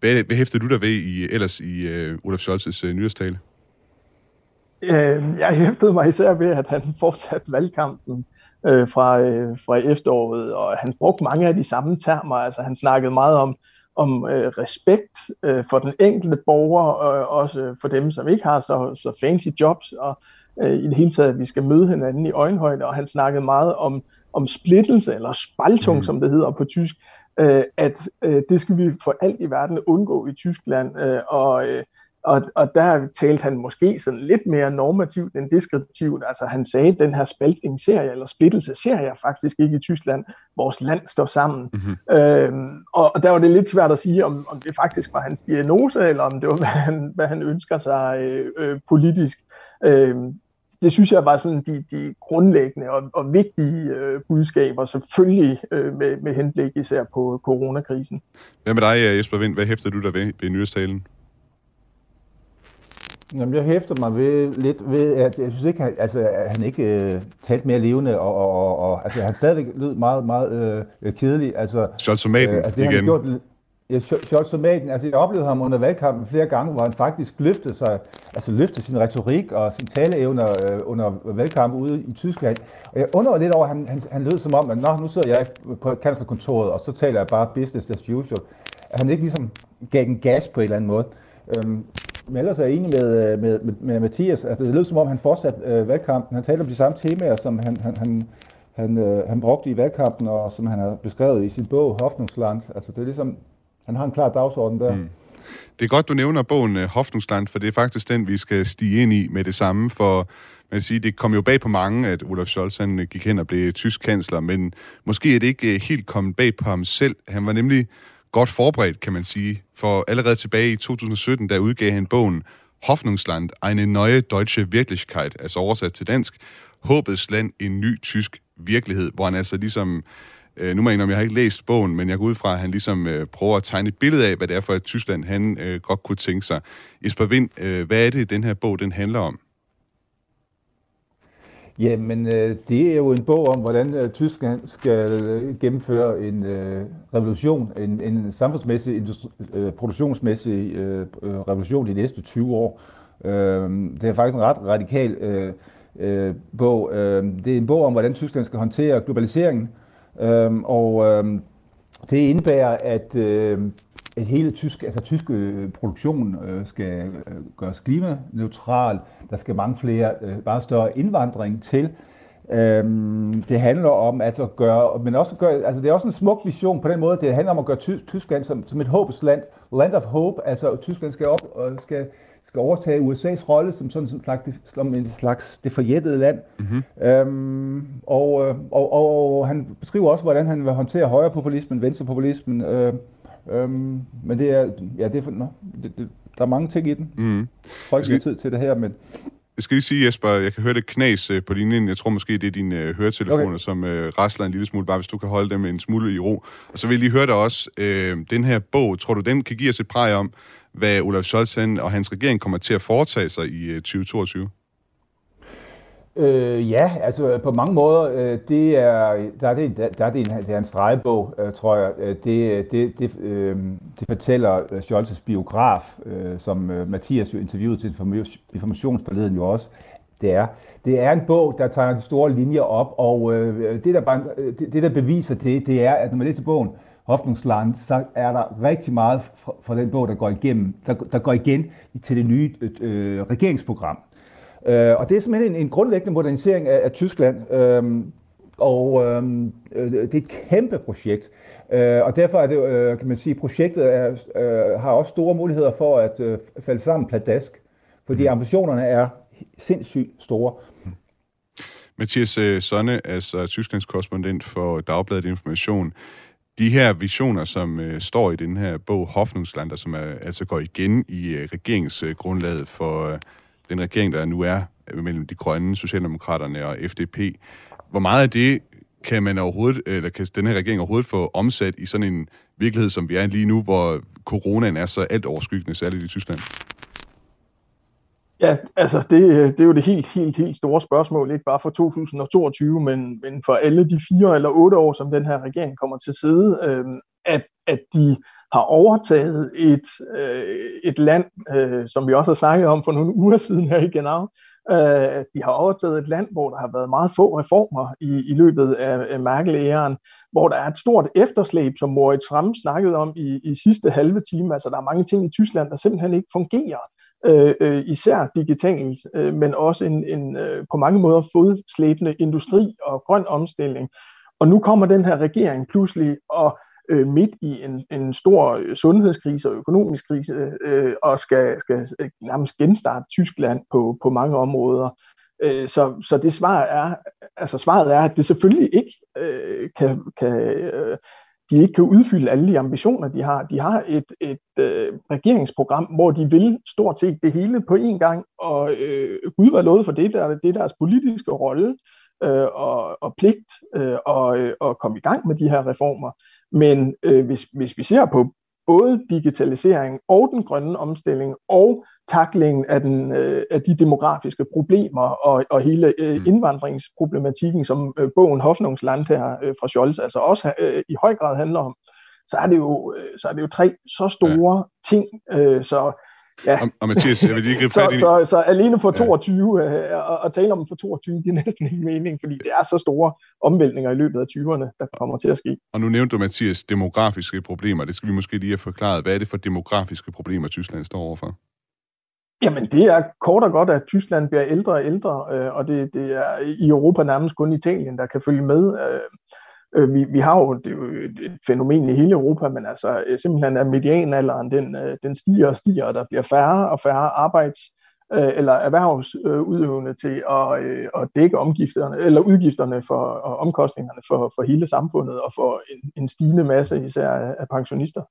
hvad, hvad hæfter du der ved i, ellers i uh, Olaf Scholz' uh, nytårstale? Øh, jeg hæftede mig især ved, at han fortsatte valgkampen øh, fra, øh, fra efteråret, og han brugte mange af de samme termer. Altså han snakkede meget om, om øh, respekt øh, for den enkelte borger, og også for dem, som ikke har så, så fancy jobs, og øh, i det hele taget, at vi skal møde hinanden i øjenhøjde, og han snakkede meget om, om splittelse, eller spaltung, mm. som det hedder på tysk, øh, at øh, det skal vi for alt i verden undgå i Tyskland, øh, og, øh, og, og der talte han måske sådan lidt mere normativt end deskriptivt, altså han sagde, at den her spaltning ser jeg, eller splittelse ser jeg faktisk ikke i Tyskland, vores land står sammen, mm-hmm. øh, og, og der var det lidt svært at sige, om, om det faktisk var hans diagnose, eller om det var, hvad han, hvad han ønsker sig øh, øh, politisk. Øh, det synes jeg var sådan de, de grundlæggende og, og vigtige øh, budskaber, selvfølgelig øh, med, med henblik især på coronakrisen. Hvad med dig, Jesper Vind? Hvad hæfter du der ved, ved nyhedstalen? Jamen, jeg hæfter mig ved, lidt ved, at jeg synes ikke, at, altså, at han ikke øh, talte mere levende, og, og, og, og altså, han stadigvæk lød meget, meget øh, kedelig. Altså, Scholzomaten øh, altså, det, igen. Han gjort, Ja, Scholzomaten, altså jeg oplevede ham under valgkampen flere gange, hvor han faktisk løftede sig, altså løftede sin retorik og sin taleevner øh, under valgkampen ude i Tyskland. Og jeg undrer lidt over, at han, han, han lød som om, at Nå, nu sidder jeg på kanslerkontoret, og så taler jeg bare business as usual. At han ikke ligesom gav den gas på en eller anden måde. Øhm, men ellers er jeg enig med, øh, med, med, med Mathias. Altså, det lød som om, han fortsatte øh, valgkampen. Han talte om de samme temaer, som han, han, han, han, øh, han brugte i valgkampen, og som han har beskrevet i sin bog Hoffnungsland. Altså, det er ligesom, han har en klar dagsorden der. Mm. Det er godt, du nævner bogen øh, Hoffnungsland, for det er faktisk den, vi skal stige ind i med det samme, for man sige, det kom jo bag på mange, at Olaf Scholz han øh, gik hen og blev tysk kansler, men måske er det ikke øh, helt kommet bag på ham selv. Han var nemlig godt forberedt, kan man sige, for allerede tilbage i 2017, der udgav han bogen Hoffnungsland, eine neue deutsche Wirklichkeit, altså oversat til dansk, Håbets land, en ny tysk virkelighed, hvor han altså ligesom Øh, nu må jeg indrømme, jeg har ikke læst bogen, men jeg går ud fra, at han ligesom øh, prøver at tegne et billede af, hvad det er for et Tyskland, han øh, godt kunne tænke sig. Jesper Vind, øh, hvad er det, den her bog den handler om? Jamen, øh, det er jo en bog om, hvordan øh, Tyskland skal øh, gennemføre en øh, revolution, en, en samfundsmæssig, øh, produktionsmæssig øh, øh, revolution de næste 20 år. Øh, det er faktisk en ret radikal øh, øh, bog. Øh, det er en bog om, hvordan Tyskland skal håndtere globaliseringen, Øhm, og øhm, det indebærer, at, øh, at hele tysk, altså tysk øh, produktion øh, skal øh, gøres klimaneutral. Der skal mange flere, øh, meget større indvandring til. Øhm, det handler om altså at gøre, men også gøre, altså det er også en smuk vision på den måde, det handler om at gøre Ty- Tyskland som, som et håbsland, land of hope, altså Tyskland skal op og skal, skal overtage USA's rolle som sådan en slags, som en slags det forjættede land. Mm-hmm. Øhm, og, og, og, og, han beskriver også, hvordan han vil håndtere højrepopulismen, venstrepopulismen, øh, øhm, men det er, ja, det er, no, det, det, der er mange ting i den. Mm. Jeg har ikke tid til det her, men jeg skal lige sige, Jesper, jeg kan høre det knas øh, på linjen. Jeg tror måske, det er dine øh, høretelefoner, okay. som øh, rasler en lille smule, bare hvis du kan holde dem en smule i ro. Og så vil jeg lige høre dig også, øh, den her bog, tror du, den kan give os et præg om, hvad Olaf Scholz og hans regering kommer til at foretage sig i øh, 2022? Øh, ja, altså på mange måder, øh, det er, der er det, der er det, en, det er en stregebog, øh, tror jeg. Øh, det, det, det, øh, det fortæller øh, Scholz's biograf, øh, som øh, Mathias jo interviewede til informationsforleden jo også. Det er, det er en bog, der tager de store linjer op, og øh, det, der bare, det, det, der beviser det, det er, at når man læser bogen Hoffnungsland, så er der rigtig meget fra, fra den bog, der går igennem, der, der går igen til det nye øh, regeringsprogram. Øh, og det er simpelthen en, en grundlæggende modernisering af, af Tyskland, øh, og øh, det er et kæmpe projekt. Øh, og derfor er det, øh, kan man sige, projektet er, øh, har også store muligheder for at øh, falde sammen pladask, fordi mm. ambitionerne er sindssygt store. Mathias øh, Sonne, altså Tysklands korrespondent for Dagbladet Information. De her visioner, som øh, står i den her bog, Hoffnungslander, som er, altså går igen i øh, regeringsgrundlaget for, øh, den regering, der nu er øh, mellem de grønne, Socialdemokraterne og FDP. Hvor meget af det kan man overhovedet, eller kan den her regering overhovedet få omsat i sådan en virkelighed, som vi er lige nu, hvor coronaen er så alt overskyggende, særligt i Tyskland? Ja, altså det, det er jo det helt, helt, helt store spørgsmål, ikke bare for 2022, men, men for alle de fire eller otte år, som den her regering kommer til sidde, øh, at, at de har overtaget et, øh, et land, øh, som vi også har snakket om for nogle uger siden her i Genau. Øh, de har overtaget et land, hvor der har været meget få reformer i, i løbet af, af Merkel-æren, hvor der er et stort efterslæb, som Moritz Ramm snakkede om i, i sidste halve time. Altså der er mange ting i Tyskland, der simpelthen ikke fungerer. Øh, øh, især digitalt, øh, men også en, en øh, på mange måder fodslæbende industri og grøn omstilling. Og nu kommer den her regering pludselig og øh, midt i en, en stor øh, sundhedskrise og økonomisk krise, øh, og skal, skal øh, nærmest genstarte Tyskland på, på mange områder. Øh, så, så det svar er, altså svaret er, at det selvfølgelig ikke øh, kan, kan øh, de ikke kan udfylde alle de ambitioner, de har. De har et, et øh, regeringsprogram, hvor de vil stort set det hele på én gang, og øh, Gud var lovet for det, der det er deres politiske rolle øh, og, og pligt øh, og, øh, og komme i gang med de her reformer. Men øh, hvis, hvis vi ser på både digitalisering og den grønne omstilling og taklingen af, den, øh, af de demografiske problemer og, og hele øh, mm. indvandringsproblematikken, som øh, bogen Hoffnungsland her øh, fra Scholz altså også øh, i høj grad handler om, så er det jo, øh, så er det jo tre så store ja. ting. Øh, så Ja. Og, og Mathias, jeg vil lige gribe så, så, så, så alene for 22, ja. øh, og, tale om for 22, giver næsten ikke mening, fordi det er så store omvæltninger i løbet af 20'erne, der kommer til at ske. Og nu nævnte du, Mathias, demografiske problemer. Det skal vi måske lige have forklaret. Hvad er det for demografiske problemer, Tyskland står overfor? Jamen, det er kort og godt, at Tyskland bliver ældre og ældre, øh, og det, det er i Europa nærmest kun Italien, der kan følge med. Øh, Øh, vi, vi har jo, det er jo et fænomen i hele Europa, men altså øh, simpelthen er medianalderen, den, øh, den stiger og stiger, og der bliver færre og færre arbejds øh, eller erhvervsudøvende til at, øh, at dække omgifterne, eller udgifterne for og omkostningerne for, for hele samfundet og for en, en stigende masse især af, af pensionister.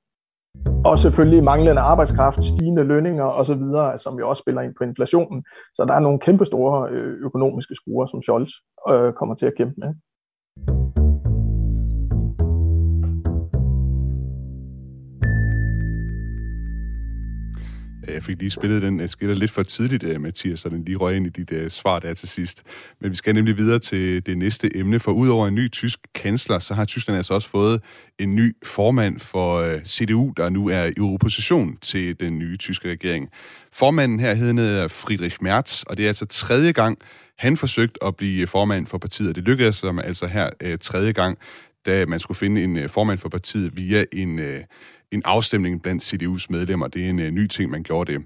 Og selvfølgelig manglende arbejdskraft, stigende lønninger osv., som jo også spiller ind på inflationen. Så der er nogle kæmpestore øh, økonomiske skruer, som Scholz øh, kommer til at kæmpe med. Øh, jeg fik lige spillet den øh, skiller lidt for tidligt, øh, Mathias, så den lige røg ind i dit uh, svar der til sidst. Men vi skal nemlig videre til det næste emne, for udover en ny tysk kansler, så har Tyskland altså også fået en ny formand for uh, CDU, der nu er i opposition til den nye tyske regering. Formanden her hedder Friedrich Merz, og det er altså tredje gang, han forsøgte at blive formand for partiet. Det lykkedes ham altså her uh, tredje gang, da man skulle finde en uh, formand for partiet via en... En afstemning blandt CDU's medlemmer. Det er en øh, ny ting, man gjorde det.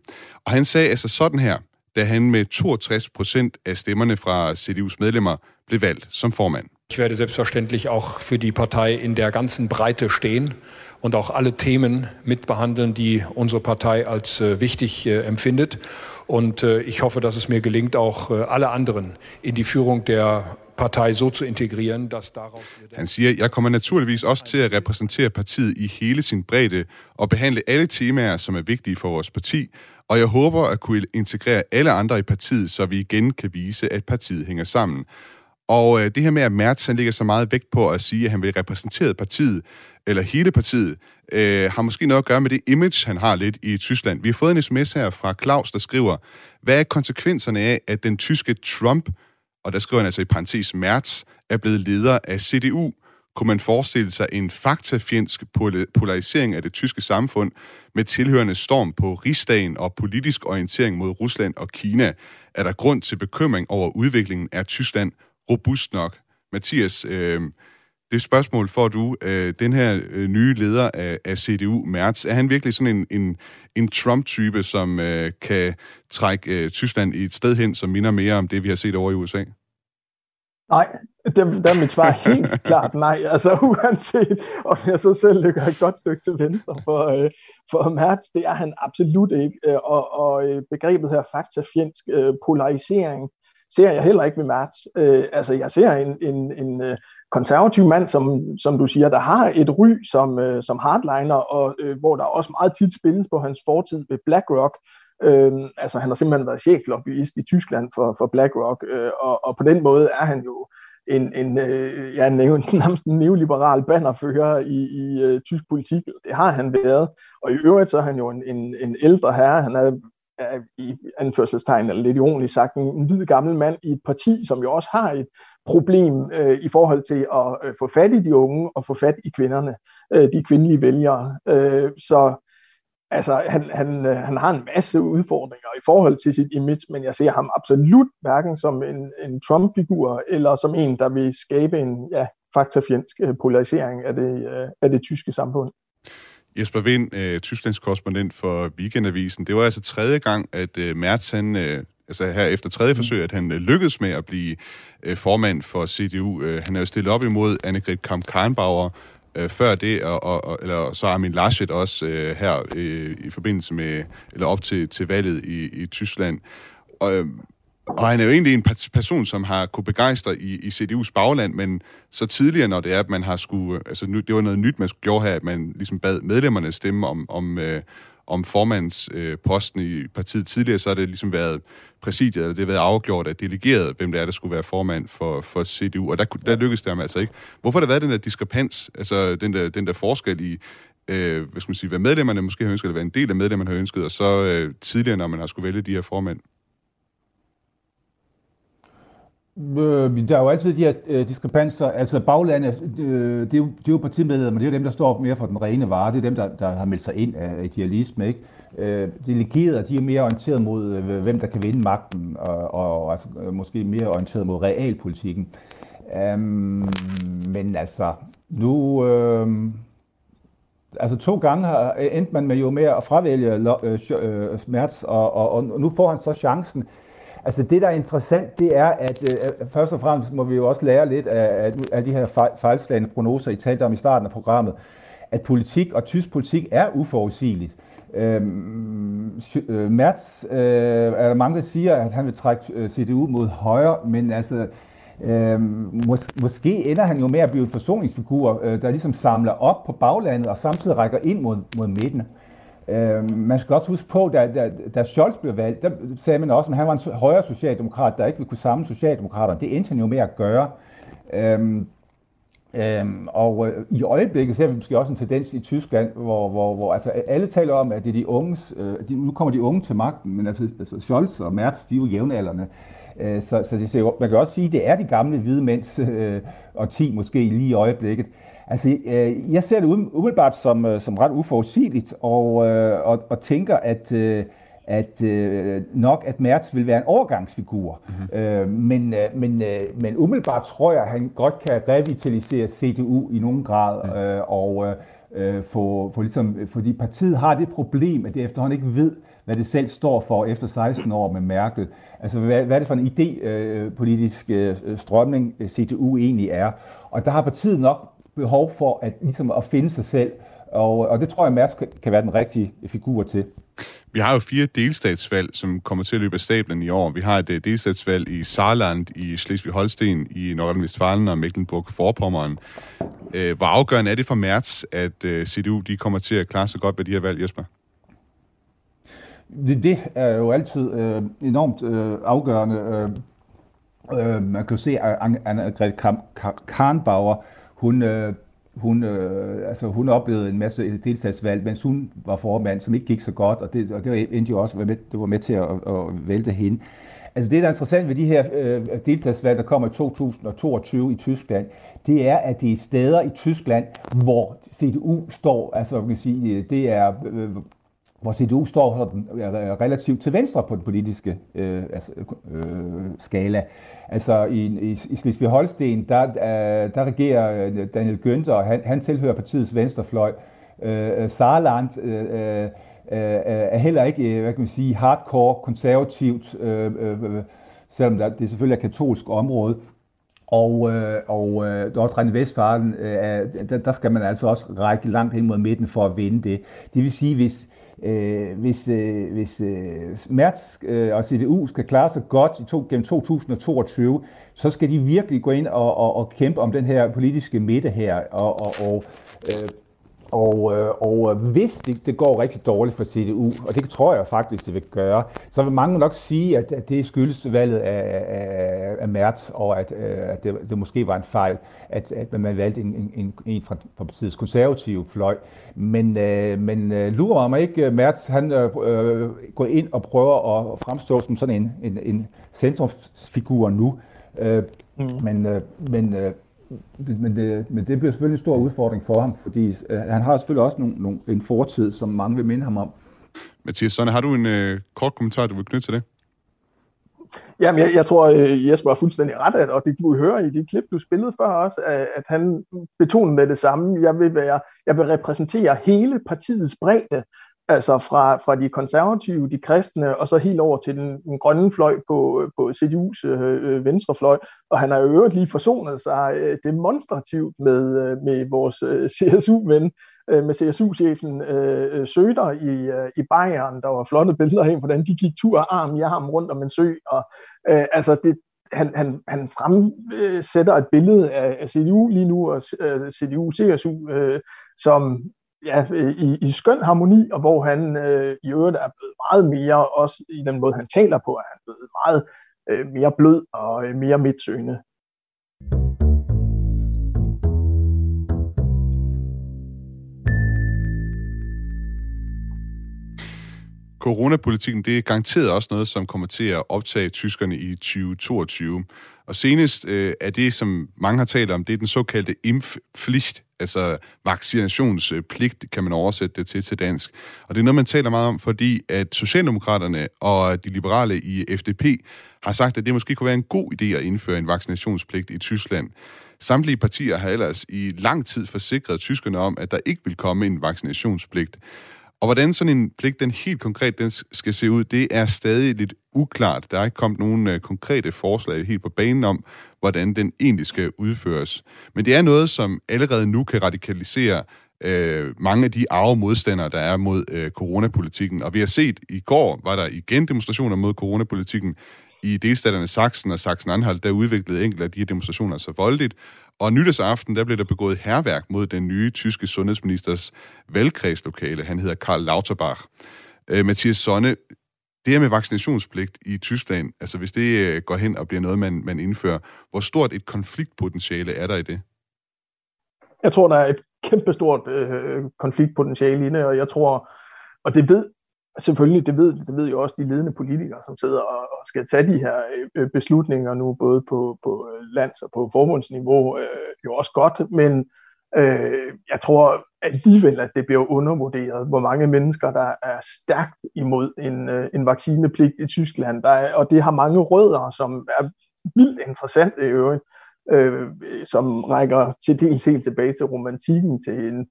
Og han sagde altså sådan her, da han med 62 procent af stemmerne fra CDU's medlemmer blev valgt som formand. Ich werde selbstverständlich auch für die Partei in der ganzen Breite stehen und auch alle Themen mitbehandeln, die unsere Partei als äh, wichtig äh, empfindet. Und äh, ich hoffe, dass es mir gelingt, auch äh, alle anderen in die Führung der Partei so zu integrieren, dass daraus... Han siger, jeg kommer naturligvis også til at repræsentere partiet i hele sin bredde og behandle alle temaer, som er vigtige for vores parti, og jeg håber at kunne integrere alle andre i partiet, så vi igen kan vise, at partiet hænger sammen. Og øh, det her med, at Mertz han ligger så meget vægt på at sige, at han vil repræsentere partiet, eller hele partiet, øh, har måske noget at gøre med det image, han har lidt i Tyskland. Vi har fået en sms her fra Claus, der skriver, hvad er konsekvenserne af, at den tyske Trump, og der skriver han altså i parentes Mertz, er blevet leder af CDU? Kunne man forestille sig en faktafjendsk polarisering af det tyske samfund med tilhørende storm på rigsdagen og politisk orientering mod Rusland og Kina? Er der grund til bekymring over udviklingen af Tyskland robust nok? Mathias, øh, det spørgsmål får du. Øh, den her øh, nye leder af, af CDU, Merz, er han virkelig sådan en, en, en Trump-type, som øh, kan trække øh, Tyskland i et sted hen, som minder mere om det, vi har set over i USA? Nej, der, der er mit svar helt klart nej. Altså uanset om jeg så selv ligger et godt stykke til venstre for, øh, for Mertz, det er han absolut ikke. Øh, og, og øh, begrebet her faktafjendsk øh, polarisering ser jeg heller ikke ved Mertz. Øh, altså jeg ser en, en, en øh, konservativ mand, som, som du siger, der har et ry som, øh, som hardliner, og øh, hvor der også meget tit spilles på hans fortid ved BlackRock. Øh, altså han har simpelthen været cheflobbyist i Tyskland for, for BlackRock, øh, og, og på den måde er han jo en, en øh, ja, nærmest en neoliberal bannerfører i, i øh, tysk politik. Det har han været, og i øvrigt så er han jo en, en, en ældre herre. Han er i anførselstegn, eller lidt ironisk sagt, en, en hvid gammel mand i et parti, som jo også har et problem øh, i forhold til at øh, få fat i de unge og få fat i kvinderne, øh, de kvindelige vælgere. Øh, så altså, han, han, øh, han har en masse udfordringer i forhold til sit image, men jeg ser ham absolut hverken som en, en Trump-figur, eller som en, der vil skabe en ja, faktafjendsk øh, polarisering af det, øh, af det tyske samfund. Jesper Vind, øh, Tysklands korrespondent for Weekendavisen. Det var altså tredje gang, at øh, Mertz, han, øh, altså her efter tredje forsøg, at han øh, lykkedes med at blive øh, formand for CDU. Øh, han er jo stillet op imod Annegret Kamp-Karrenbauer, øh, før det, og, og, eller så Armin Laschet også øh, her øh, i forbindelse med, eller op til, til valget i, i Tyskland. Og, øh, og han er jo egentlig en person, som har kunne begejstre i, i CDU's bagland, men så tidligere, når det er, at man har skulle, øh, altså nu, det var noget nyt, man skulle gjorde her, at man ligesom bad medlemmerne stemme om, om, øh, om formandsposten øh, i partiet tidligere, så har det ligesom været præsidiet, eller det har været afgjort af delegeret, hvem det er, der skulle være formand for, for CDU, og der, der lykkedes det ham altså ikke. Hvorfor har der været den der diskrepans, altså den der, den der forskel i, øh, hvad skal man sige, hvad medlemmerne måske har ønsket, eller hvad en del af medlemmerne har ønsket, og så øh, tidligere, når man har skulle vælge de her formand? Øh, Øh, der er jo altid de her øh, diskrepanser. Altså baglandet, øh, det, er jo, det er jo partimedlemmer, det er jo dem, der står mere for den rene vare. Det er dem, der, der har meldt sig ind af idealisme. Ikke? Øh, delegerede, de er mere orienteret mod, øh, hvem der kan vinde magten, og, og altså, øh, måske mere orienteret mod realpolitikken. Um, men altså, nu... Øh, altså to gange har endte man med jo med at fravælge øh, øh Smerts, og, og, og nu får han så chancen. Altså det, der er interessant, det er, at øh, øh, først og fremmest må vi jo også lære lidt af, af, af de her fejl, fejlslagende prognoser, I talte om i starten af programmet, at politik og tysk politik er uforudsigeligt. Øhm, øh, Mertz øh, er der mange, der siger, at han vil trække øh, CDU mod højre, men altså, øh, mås- måske ender han jo med at blive en forsoningsfigur, øh, der ligesom samler op på baglandet og samtidig rækker ind mod, mod midten. Øh, man skal også huske på, da, da, da Scholz blev valgt, der sagde man også, at han var en højere socialdemokrat, der ikke ville kunne samle socialdemokraterne. Det endte han jo med at gøre. Øhm, øhm, og øh, i øjeblikket ser vi måske også en tendens i Tyskland, hvor, hvor, hvor altså, alle taler om, at det er de unges, øh, de, nu kommer de unge til magten, men altså, altså Scholz og Merz, de er jo jævnaldrende. Øh, så så det ser, man kan også sige, at det er de gamle hvide mænds øh, og ti måske lige i øjeblikket. Altså, øh, jeg ser det umiddelbart som, øh, som ret uforudsigeligt, og, øh, og, og tænker, at, øh, at øh, nok at Mertz vil være en overgangsfigur. Mm-hmm. Øh, men, øh, men, øh, men umiddelbart tror jeg, at han godt kan revitalisere CDU i nogen grad, øh, og, øh, få, få ligesom, fordi partiet har det problem, at det efterhånden ikke ved, hvad det selv står for efter 16 år med Merkel. Altså, hvad, hvad er det for en idépolitisk øh, øh, strømning, øh, CDU egentlig er? Og der har partiet nok behov for at, ligesom at finde sig selv, og, og det tror jeg, Merkel kan, være den rigtige figur til. Vi har jo fire delstatsvalg, som kommer til at løbe af stablen i år. Vi har et uh, delstatsvalg i Saarland, i Slesvig-Holsten, i Nordrhein-Westfalen og Mecklenburg-Vorpommern. Uh, hvor afgørende er det for Merz, at uh, CDU de kommer til at klare sig godt ved de her valg, Jesper? Det, det er jo altid øh, enormt øh, afgørende. Øh, øh, man kan jo se, at Annegrethe Karnbauer, hun, øh, hun, øh, altså, hun oplevede en masse delstatsvalg, mens hun var formand, som ikke gik så godt, og det, og det endte jo også med, det var med til at, at vælte hende. Altså det, der er interessant ved de her øh, delstatsvalg, der kommer i 2022 i Tyskland, det er, at det er steder i Tyskland, hvor CDU står, altså man kan sige, øh, det er øh, hvor CDU står sådan, relativt til venstre på den politiske øh, altså, øh, skala. Altså i, i, i Slesvig-Holsten, der, øh, der regerer øh, Daniel Günther, han, han tilhører partiets venstrefløj. Øh, øh Saarland øh, øh, øh, er heller ikke, hvad kan man sige, hardcore konservativt, øh, øh, selvom der, det selvfølgelig er katolsk område. Og, øh, og øh, Nordrhein-Westfalen, øh, der, der skal man altså også række langt ind mod midten for at vinde det. Det vil sige, hvis, øh, hvis, øh, hvis øh, Merz øh, og CDU skal klare sig godt i to, gennem 2022, så skal de virkelig gå ind og, og, og kæmpe om den her politiske midte her. Og, og, og øh, og, øh, og øh, hvis det, det går rigtig dårligt for CDU, og det tror jeg faktisk, det vil gøre, så vil mange nok sige, at, at det skyldes valget af, af, af Mertz, og at, øh, at det, det måske var en fejl, at, at man valgte en, en, en fra, fra partiets konservative fløj. Men, øh, men øh, lurer mig ikke, Mertz han øh, går ind og prøver at fremstå som sådan en, en, en centrumsfigur nu. Øh, mm. Men, øh, men øh, men det, men det bliver selvfølgelig en stor udfordring for ham, fordi øh, han har selvfølgelig også nogle, nogle, en fortid, som mange vil minde ham om. Mathias Sonne, har du en øh, kort kommentar, du vil knytte til det? Jamen, jeg, jeg tror, øh, Jesper er fuldstændig ret, at, og det kunne vi høre i de klip, du spillede før også, at, at han betonede med det samme. Jeg vil, være, jeg vil repræsentere hele partiets bredde, altså fra, fra de konservative, de kristne, og så helt over til den, den grønne fløj på, på CDU's øh, øh venstrefløj. Og han har jo øvrigt lige forsonet sig øh, demonstrativt med, øh, med vores øh, CSU-ven, øh, med CSU-chefen øh, øh Søder i, øh, i Bayern. Der var flotte billeder af, hvordan de gik tur arm i arm rundt om en sø. Og, øh, altså det, han, han, han fremsætter et billede af, af CDU lige nu, og øh, CDU-CSU, øh, som ja, øh, i, i skøn harmoni, og hvor han øh, i øvrigt er blevet meget mere, også i den måde, han taler på, er han blevet meget øh, mere blød og øh, mere midtsøgende. Coronapolitikken, det er garanteret også noget, som kommer til at optage tyskerne i 2022. Og senest øh, er det, som mange har talt om, det er den såkaldte impfpflicht, altså vaccinationspligt, kan man oversætte det til til dansk. Og det er noget, man taler meget om, fordi at Socialdemokraterne og de liberale i FDP har sagt, at det måske kunne være en god idé at indføre en vaccinationspligt i Tyskland. Samtlige partier har ellers i lang tid forsikret tyskerne om, at der ikke vil komme en vaccinationspligt. Og hvordan sådan en pligt, den helt konkret den skal se ud, det er stadig lidt uklart. Der er ikke kommet nogen øh, konkrete forslag helt på banen om, hvordan den egentlig skal udføres. Men det er noget, som allerede nu kan radikalisere øh, mange af de arve modstandere, der er mod øh, coronapolitikken. Og vi har set, i går var der igen demonstrationer mod coronapolitikken i delstaterne Sachsen og Sachsen-Anhalt, der udviklede enkelte af de her demonstrationer så voldeligt, og nytårsaften, der blev der begået herværk mod den nye tyske sundhedsministers valgkredslokale. Han hedder Karl Lauterbach. Øh, Mathias Sonne, det her med vaccinationspligt i Tyskland, altså hvis det øh, går hen og bliver noget, man, man indfører, hvor stort et konfliktpotentiale er der i det? Jeg tror, der er et kæmpestort øh, konfliktpotentiale i det, og jeg tror, og det ved selvfølgelig, det ved, det ved jo også de ledende politikere, som sidder og, og skal tage de her øh, beslutninger nu, både på, på øh, lands- og på forbundsniveau, øh, jo også godt, men øh, jeg tror alligevel, at det bliver undervurderet, hvor mange mennesker, der er stærkt imod en, øh, en vaccinepligt i Tyskland, der er, og det har mange rødder, som er vildt interessant i øvrigt, øh, som rækker til dels helt tilbage til romantikken, til en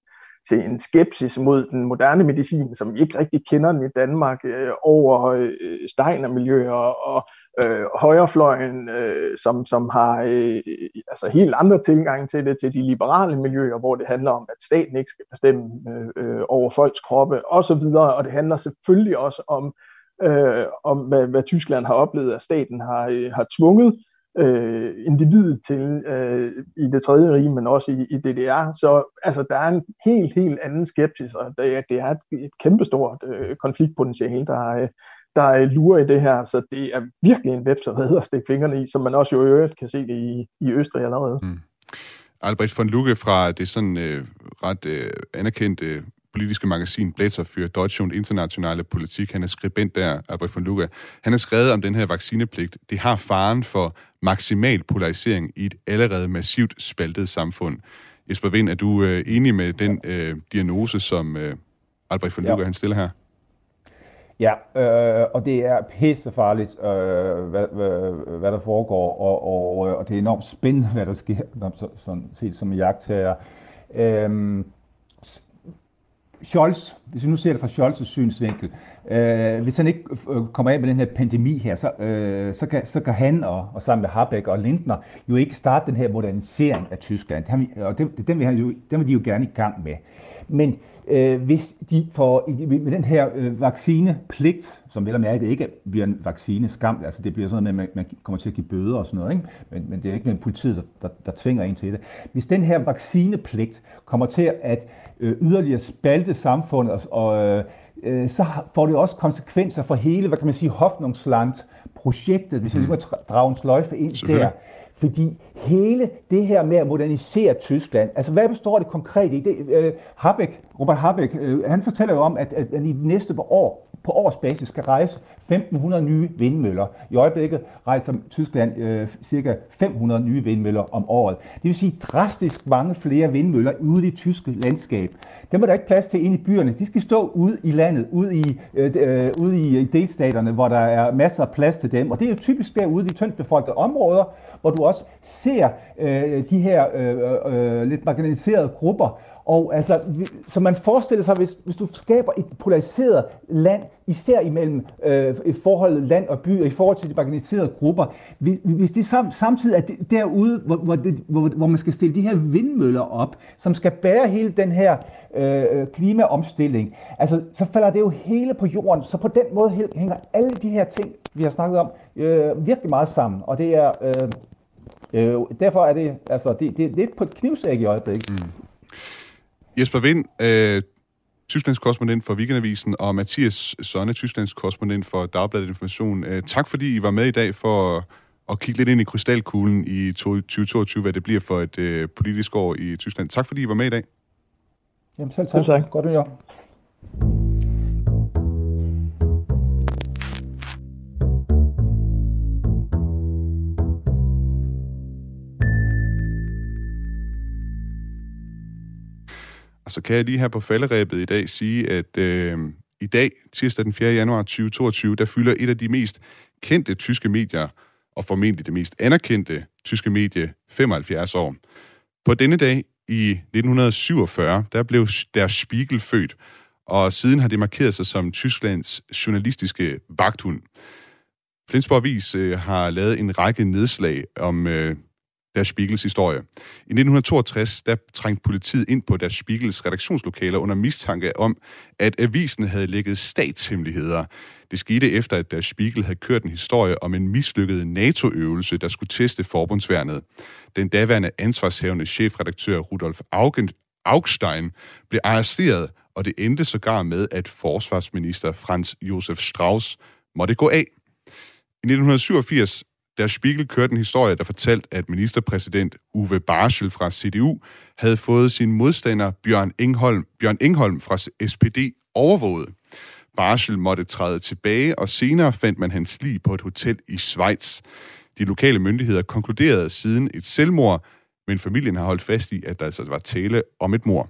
til en skepsis mod den moderne medicin, som vi ikke rigtig kender den i Danmark, øh, over øh, Steiner-miljøer og øh, højrefløjen, øh, som, som har øh, øh, altså helt andre tilgang til det, til de liberale miljøer, hvor det handler om, at staten ikke skal bestemme øh, øh over folks kroppe osv., og det handler selvfølgelig også om, øh, om hvad, hvad Tyskland har oplevet, at staten har, øh, har tvunget øh, individet til øh, i det tredje rige, men også i, i DDR. Så altså, der er en helt, helt anden skepsis, og det, er, det er et, et kæmpestort øh, konfliktpotentiale, der, øh, der øh, lurer i det her. Så det er virkelig en web, som hedder at stikke fingrene i, som man også jo i øvrigt kan se det i, i Østrig allerede. Mm. Albrecht von Lucke fra det sådan øh, ret øh, anerkendte øh, politiske magasin Blätter für Deutsche und Internationale Politik. Han er skribent der, Albrecht von Lucke. Han har skrevet om den her vaccinepligt. Det har faren for maksimal polarisering i et allerede massivt spaltet samfund. Jesper Vind, er du øh, enig med den øh, diagnose, som øh, Albrecht von Lucke ja. han stiller her? Ja, øh, og det er pisse farligt, øh, hvad, hvad, hvad der foregår, og, og, og det er enormt spændende, hvad der sker, sådan set som jagttager. Øh, Scholz, hvis vi nu ser det fra Scholz' synsvinkel, øh, hvis han ikke øh, kommer af med den her pandemi her, så, øh, så, kan, så kan han og, og sammen med Habeck og Lindner jo ikke starte den her modernisering af Tyskland. Han, og det, den, vil han jo, den vil de jo gerne i gang med. Men øh, hvis de får med den her øh, vaccinepligt, som vel og mærke ikke bliver en vaccineskam, altså det bliver sådan noget med, at man, kommer til at give bøder og sådan noget, ikke? Men, men det er ikke med politiet, der, der, der tvinger en til det. Hvis den her vaccinepligt kommer til at øh, yderligere spalte samfundet, og, og øh, så får det også konsekvenser for hele, hvad kan man sige, Hoffnungsland-projektet, hvis mm. jeg lige må drage en sløjfe ind der. Fordi hele det her med at modernisere Tyskland, altså hvad består det konkret i? Det, øh, Habeck, Robert Habeck, øh, han fortæller jo om, at, at, at i næste år på årsbasis skal rejse 1.500 nye vindmøller. I øjeblikket rejser Tyskland øh, cirka 500 nye vindmøller om året. Det vil sige drastisk mange flere vindmøller ude i det tyske landskab. Dem er der ikke plads til inde i byerne. De skal stå ude i landet, ude i, øh, øh ude i øh, delstaterne, hvor der er masser af plads til dem. Og det er jo typisk derude i de tyndt befolkede områder, hvor du også ser øh, de her øh, øh, øh lidt marginaliserede grupper, og altså, så man forestiller sig, hvis, hvis du skaber et polariseret land, især imellem øh, forholdet land og by, og i forhold til de marginaliserede grupper, hvis, hvis det sam, samtidig er derude, hvor, hvor, det, hvor, hvor man skal stille de her vindmøller op, som skal bære hele den her øh, klimaomstilling, altså, så falder det jo hele på jorden. Så på den måde hænger alle de her ting, vi har snakket om, øh, virkelig meget sammen. Og det er... Øh, Øh, derfor er det, altså, det, det er lidt på et knivsæk i øjeblikket. Mm. Jesper Vind, øh, Tysklands korrespondent for Weekendavisen, og Mathias Sonne, Tysklands korrespondent for Dagbladet Information. Øh, tak fordi I var med i dag for at, at kigge lidt ind i krystalkuglen i 2022, hvad det bliver for et øh, politisk år i Tyskland. Tak fordi I var med i dag. Jamen selv tak. Selv tak. Godt nytår. Og så kan jeg lige her på falderæbet i dag sige, at øh, i dag, tirsdag den 4. januar 2022, der fylder et af de mest kendte tyske medier, og formentlig det mest anerkendte tyske medie, 75 år. På denne dag i 1947, der blev der Spiegel født, og siden har det markeret sig som Tysklands journalistiske vagthund. Flensborg Avis øh, har lavet en række nedslag om øh, der Spiegels historie. I 1962 der trængte politiet ind på Der Spiegels redaktionslokaler under mistanke om, at avisen havde lægget statshemmeligheder. Det skete efter, at Der Spiegel havde kørt en historie om en mislykket NATO-øvelse, der skulle teste forbundsværnet. Den daværende ansvarshavende chefredaktør Rudolf Augstein blev arresteret, og det endte sågar med, at forsvarsminister Franz Josef Strauss måtte gå af. I 1987 der Spiegel kørte en historie, der fortalte, at ministerpræsident Uwe Barschel fra CDU havde fået sin modstander Bjørn Engholm, Bjørn Engholm fra SPD overvåget. Barschel måtte træde tilbage, og senere fandt man hans lig på et hotel i Schweiz. De lokale myndigheder konkluderede siden et selvmord, men familien har holdt fast i, at der altså var tale om et mord.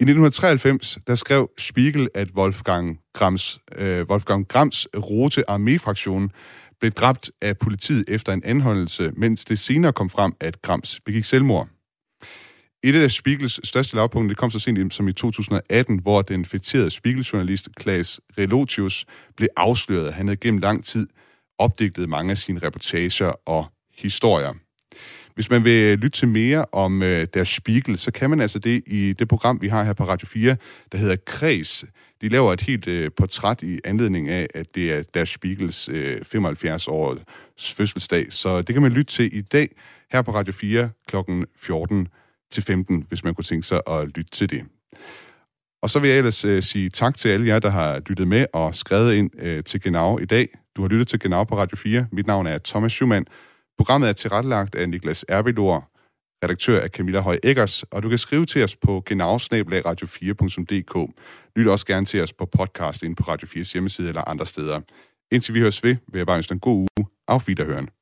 I 1993 der skrev Spiegel, at Wolfgang Grams, øh, Wolfgang Grams Rote Armee-fraktion blev dræbt af politiet efter en anholdelse, mens det senere kom frem, at Grams begik selvmord. Et af Spiegels største lavpunkter, det kom så sent som i 2018, hvor den fætterede Spiegel-journalist Klaas Relotius blev afsløret. Han havde gennem lang tid opdigtet mange af sine reportager og historier. Hvis man vil lytte til mere om øh, Der Spiegel, så kan man altså det i det program, vi har her på Radio 4, der hedder Kreds. De laver et helt øh, portræt i anledning af, at det er Der Spiegels øh, 75-års fødselsdag. Så det kan man lytte til i dag her på Radio 4 kl. 14 til 15, hvis man kunne tænke sig at lytte til det. Og så vil jeg ellers øh, sige tak til alle jer, der har lyttet med og skrevet ind øh, til Genau i dag. Du har lyttet til Genau på Radio 4. Mit navn er Thomas Schumann. Programmet er tilrettelagt af Niklas Ervilor, redaktør af Camilla Høj Eggers, og du kan skrive til os på genau-radio4.dk. Lyt også gerne til os på podcast inde på Radio 4's hjemmeside eller andre steder. Indtil vi høres ved, vil jeg bare ønske en god uge. Auf Wiederhören.